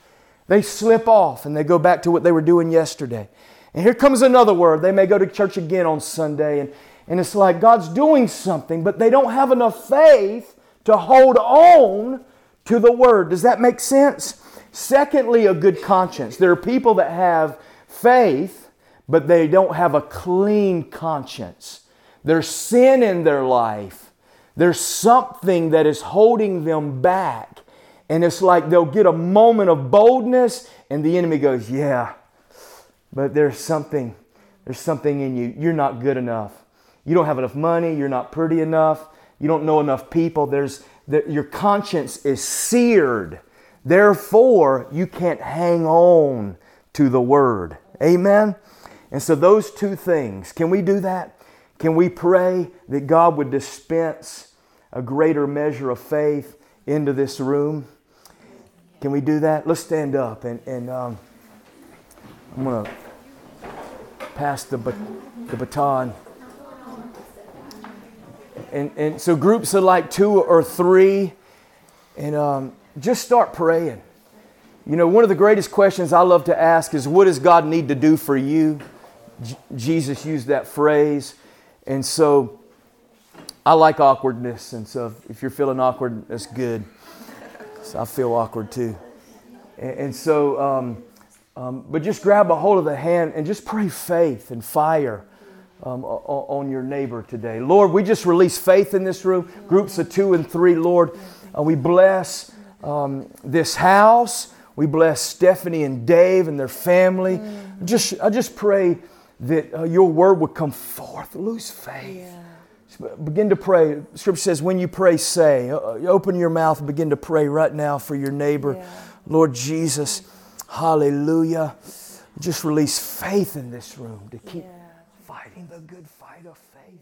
They slip off and they go back to what they were doing yesterday. And here comes another word. They may go to church again on Sunday and and it's like God's doing something, but they don't have enough faith to hold on to the Word. Does that make sense? Secondly, a good conscience. There are people that have faith, but they don't have a clean conscience. There's sin in their life. There's something that is holding them back. And it's like they'll get a moment of boldness, and the enemy goes, Yeah, but there's something, there's something in you. You're not good enough. You don't have enough money. You're not pretty enough. You don't know enough people. There's your conscience is seared. Therefore, you can't hang on to the word. Amen. And so those two things, can we do that? Can we pray that God would dispense a greater measure of faith into this room? Can we do that? Let's stand up and, and um, I'm going to pass the, the baton. And, and so groups of like two or three, and um, just start praying. You know, one of the greatest questions I love to ask is, What does God need to do for you? J- Jesus used that phrase. And so I like awkwardness. And so if you're feeling awkward, that's good. So I feel awkward too. And, and so, um, um, but just grab a hold of the hand and just pray faith and fire um, on your neighbor today. Lord, we just release faith in this room, groups of two and three, Lord. Uh, we bless um, this house. We bless Stephanie and Dave and their family. Mm. Just, I just pray that uh, your word would come forth. Lose faith. Yeah. Begin to pray. Scripture says, when you pray, say. Uh, open your mouth and begin to pray right now for your neighbor. Yeah. Lord Jesus, hallelujah. Just release faith in this room to keep yeah. Fighting the good fight of faith.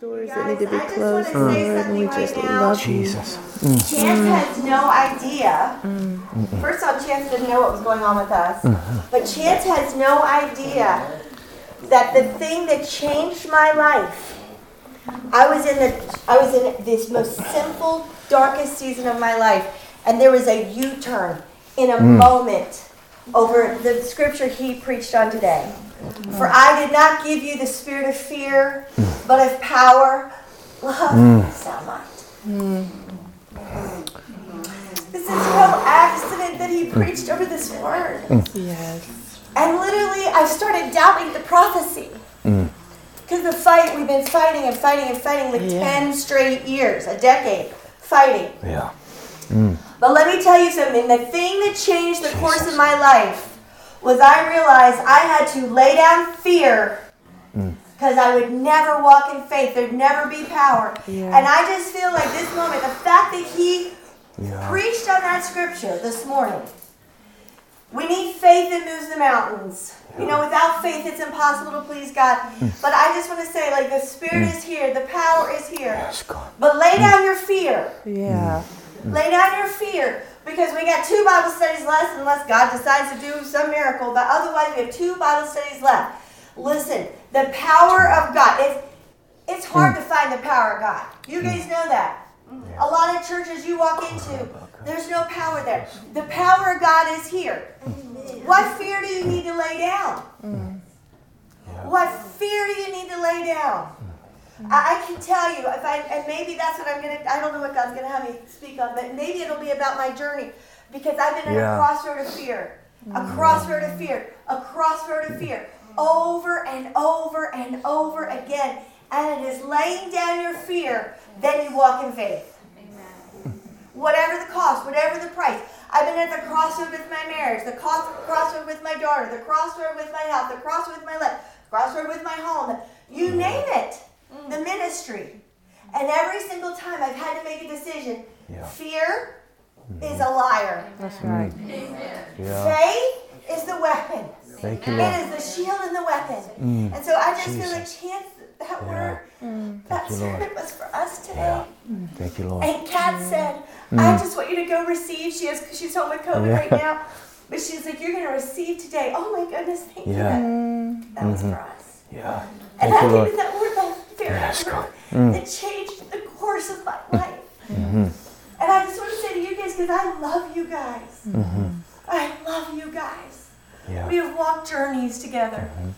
Doors that need to be closed, Lord, and we just right love Jesus. Mm. Chance has no idea. Mm. First of all, Chance didn't know what was going on with us. Mm-hmm. But Chance has no idea that the thing that changed my life, I was in the I was in this most simple, darkest season of my life, and there was a U-turn in a mm. moment over the scripture he preached on today. For I did not give you the spirit of fear, mm. but of power, love, mm. sound mind. Mm. This is no accident that he preached over this word. Yes. And literally, I started doubting the prophecy. Mm. Because the fight, we've been fighting and fighting and fighting like yeah. 10 straight years, a decade, fighting. Yeah. Mm. But let me tell you something the thing that changed the Jesus. course of my life was I realized I had to lay down fear because mm. I would never walk in faith. There'd never be power. Yeah. And I just feel like this moment, the fact that he yeah. preached on that scripture this morning, we need faith that moves the mountains. You know, without faith, it's impossible to please God. Mm. But I just want to say, like, the Spirit mm. is here, the power is here. Yes, God. But lay down your fear. Yeah. Lay down your fear. Because we got two Bible studies left unless God decides to do some miracle. But otherwise, we have two Bible studies left. Listen, the power of God. It's, it's hard mm. to find the power of God. You guys know that. A lot of churches you walk into, there's no power there. The power of God is here. What fear do you need to lay down? What fear do you need to lay down? I, I can tell you, if I and maybe that's what I'm gonna. I don't know what God's gonna have me speak on, but maybe it'll be about my journey because I've been at yeah. a crossroad of fear, a mm. crossroad of fear, a crossroad of fear, over and over and over again. And it is laying down your fear, then you walk in faith whatever the cost, whatever the price. I've been at the crossroad with my marriage, the crossroad with my daughter, the crossroad with my health, the crossroad with my life, crossroad with my home. You mm. name it, the ministry. And every single time I've had to make a decision. Yeah. Fear is a liar. That's right. Amen. Yeah. Faith is the weapon. Thank you, It is the shield and the weapon. Mm. And so I just Jesus. feel like chance that yeah. word, mm. that sermon was for us today. Yeah. Thank you, Lord. And Kat said, Mm. I just want you to go receive. She has she's home with COVID yeah. right now, but she's like, you're going to receive today. Oh my goodness, thank yeah. you. That, that was mm-hmm. for us. Yeah. And thank I you, needed that word, that very yes, word mm. that changed the course of my life. Mm-hmm. And I just want to say to you guys, because I love you guys. Mm-hmm. I love you guys. Yeah. We have walked journeys together. Mm-hmm.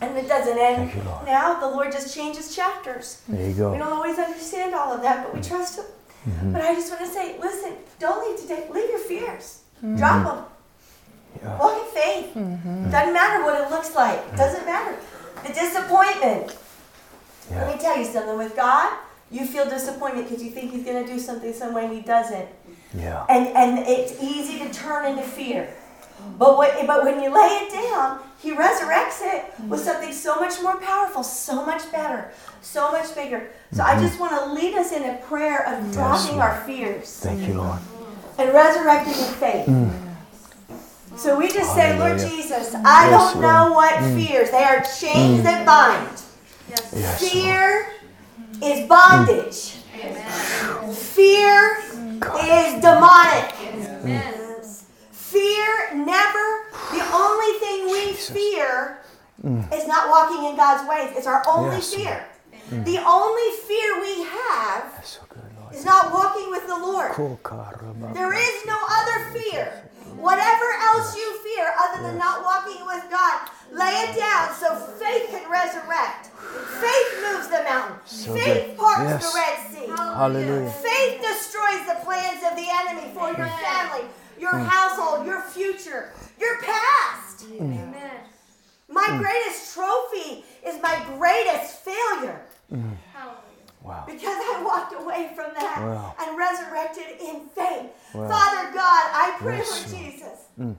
And it doesn't end you, now. The Lord just changes chapters. There you go. We don't always understand all of that, but we trust Him. Mm-hmm. But I just want to say, listen, don't leave today. Leave your fears. Mm-hmm. Drop them. Yeah. Walk in faith. Mm-hmm. Doesn't matter what it looks like. Mm-hmm. Doesn't matter. The disappointment. Yeah. Let me tell you something. With God, you feel disappointed because you think He's going to do something some way and He doesn't. Yeah. And and it's easy to turn into fear. But what, but when you lay it down, He resurrects it with mm-hmm. something so much more powerful, so much better, so much bigger. So mm-hmm. I just want to lead us in a prayer of dropping yes, our fears. Thank you, Lord. And resurrecting in faith. Mm. So we just say, Lord Jesus, I yes, don't know what mm. fears. They are chains mm. that bind. Yes. Fear Lord. is bondage. Amen. Fear God. is demonic. Amen. Fear never, the only thing we fear is not walking in God's ways. It's our only Yes, fear. The only fear we have So good, Lord. is not walking with the Lord. Kokaraba. There is no other fear. Whatever else you fear other than not walking with God, lay it down so faith can resurrect. Faith moves the mountain. faith good. parts Yes. the Red Sea. Hallelujah. Faith destroys the plans of the enemy for your family, your household, your future, your past. Amen. My mm. greatest trophy is my greatest failure mm. Hallelujah. Wow. because I walked away from that Wow. and resurrected in faith. Wow. Father God, I pray Yes, for Lord. Jesus. Mm.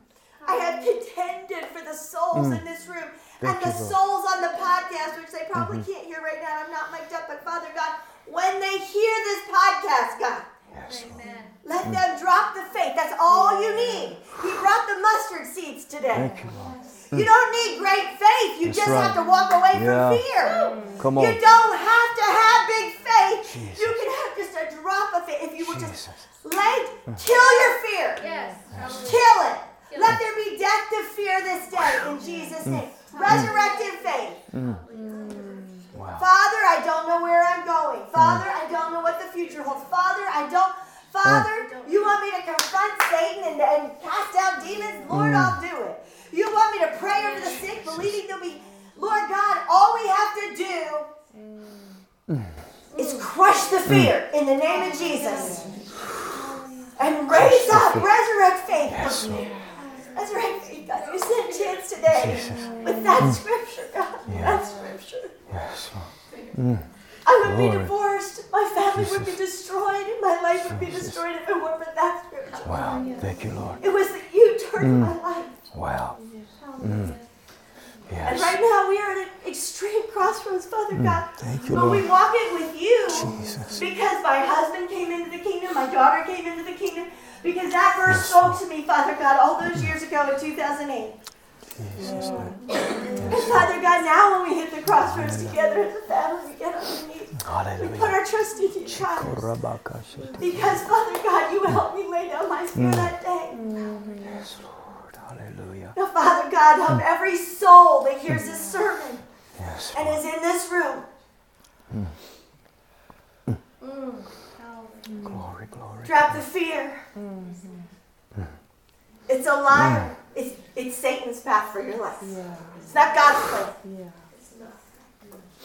I have contended for the souls mm. in this room Thank and the you, souls on the podcast, which they probably mm-hmm. can't hear right now. I'm not mic'd up, but Father God, when they hear this podcast, God, Yes, Lord. Amen. let mm. them drop the faith. That's all you need. He brought the mustard seeds today. Thank you, Lord. You don't need great faith. You That's just right. have to walk away Yeah. from fear. Come on. You don't have to have big faith. Jesus. You can have just a drop of faith. If you will just Jesus. lay, kill your fear. Yes. Hallelujah. Kill it. Kill Let it. there be death to fear this day in mm. Jesus' mm. name. Mm. Resurrected faith. Wow. Father, I don't know where I'm going. Father, I don't know what the future holds. Father, I don't. Father, you want me to confront Satan and, and cast out demons? Lord, I'll do it. You want me to pray over the sick, believing they'll be. Lord God, all we have to do is crush the fear in the name of Jesus and raise up, resurrect faith. Yes, Lord. Resurrect faith, God. You sent chance today with that mm. scripture, God. Yeah. That scripture. Yes, Lord. I would be divorced. My family would be destroyed. and My life would be destroyed if it weren't for that scripture. Wow. Thank you, Lord. It was that you turned my mm. life. Wow. Mm. And Yes. right now we are at an extreme crossroads, Father mm. God. Thank you, but we walk it with you Jesus. because my husband came into the kingdom, my daughter came into the kingdom, because that verse Yes, spoke to me, Father God, all those years ago in 2008. Jesus. Mm. name. And Father God, now when we hit the crossroads together as a family, we get on our knees. We put our trust in you, God. Because, Father God, you helped me lay down my fear that day. Yes, Lord. Hallelujah. Now, Father God, help hmm. every soul that hears hmm. this sermon Yes, and Lord. is in this room. Hmm. Glory, glory. Drop the fear. It's a liar. It's, it's Satan's path for your life. It's not God's plan.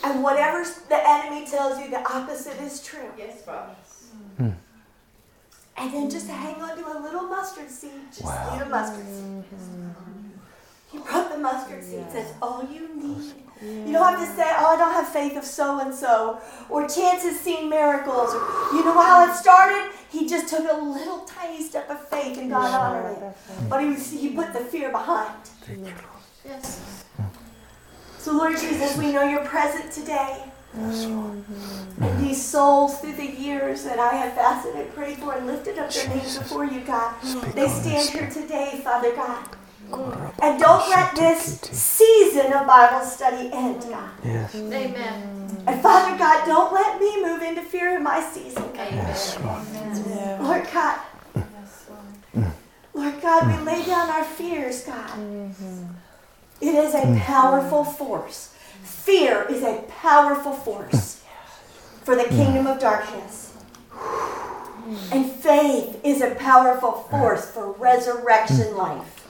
And whatever the enemy tells you, the opposite is true. Yes, Father. And then just hang on to a little mustard seed. Just Wow. need a mustard seed. He brought the mustard seed. That's all you need. You don't have to say, oh, I don't have faith of so and so, or chances seen miracles, or you know how it started? He just took a little tiny step of faith and God honored it. But he, he put the fear behind. Yes. Hmm. So, Lord Jesus, we know you're present today. Yes, Lord. Mm-hmm. And these souls through the years that I have fasted and prayed for and lifted up their names before you, God, they stand here today, Father God. And don't let this season of Bible study end, God. Yes. Amen. And Father God, don't let me move into fear in my season, God. Yes, Lord. Lord God. Lord God, we lay down our fears, God. Mm-hmm. It is a powerful force. Fear is a powerful force for the mm. kingdom of darkness. And faith is a powerful mm. force for resurrection mm. life.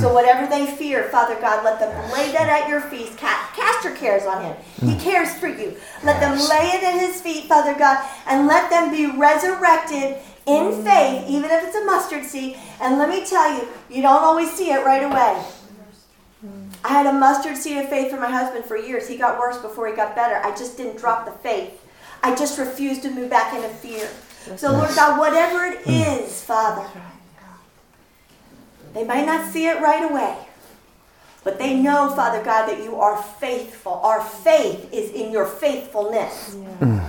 So whatever they fear, Father God, let them lay that at your feet. Ca- Cast your cares on him. He cares for you. Let them lay it at his feet, Father God, and let them be resurrected in faith, even if it's a mustard seed. And let me tell you, you don't always see it right away. I had a mustard seed of faith for my husband for years. He got worse before he got better. I just didn't drop the faith. I just refused to move back into fear. So, Lord God, whatever it mm. is, Father, they might not see it right away, but they know, Father God, that you are faithful. Our faith is in your faithfulness. Mm.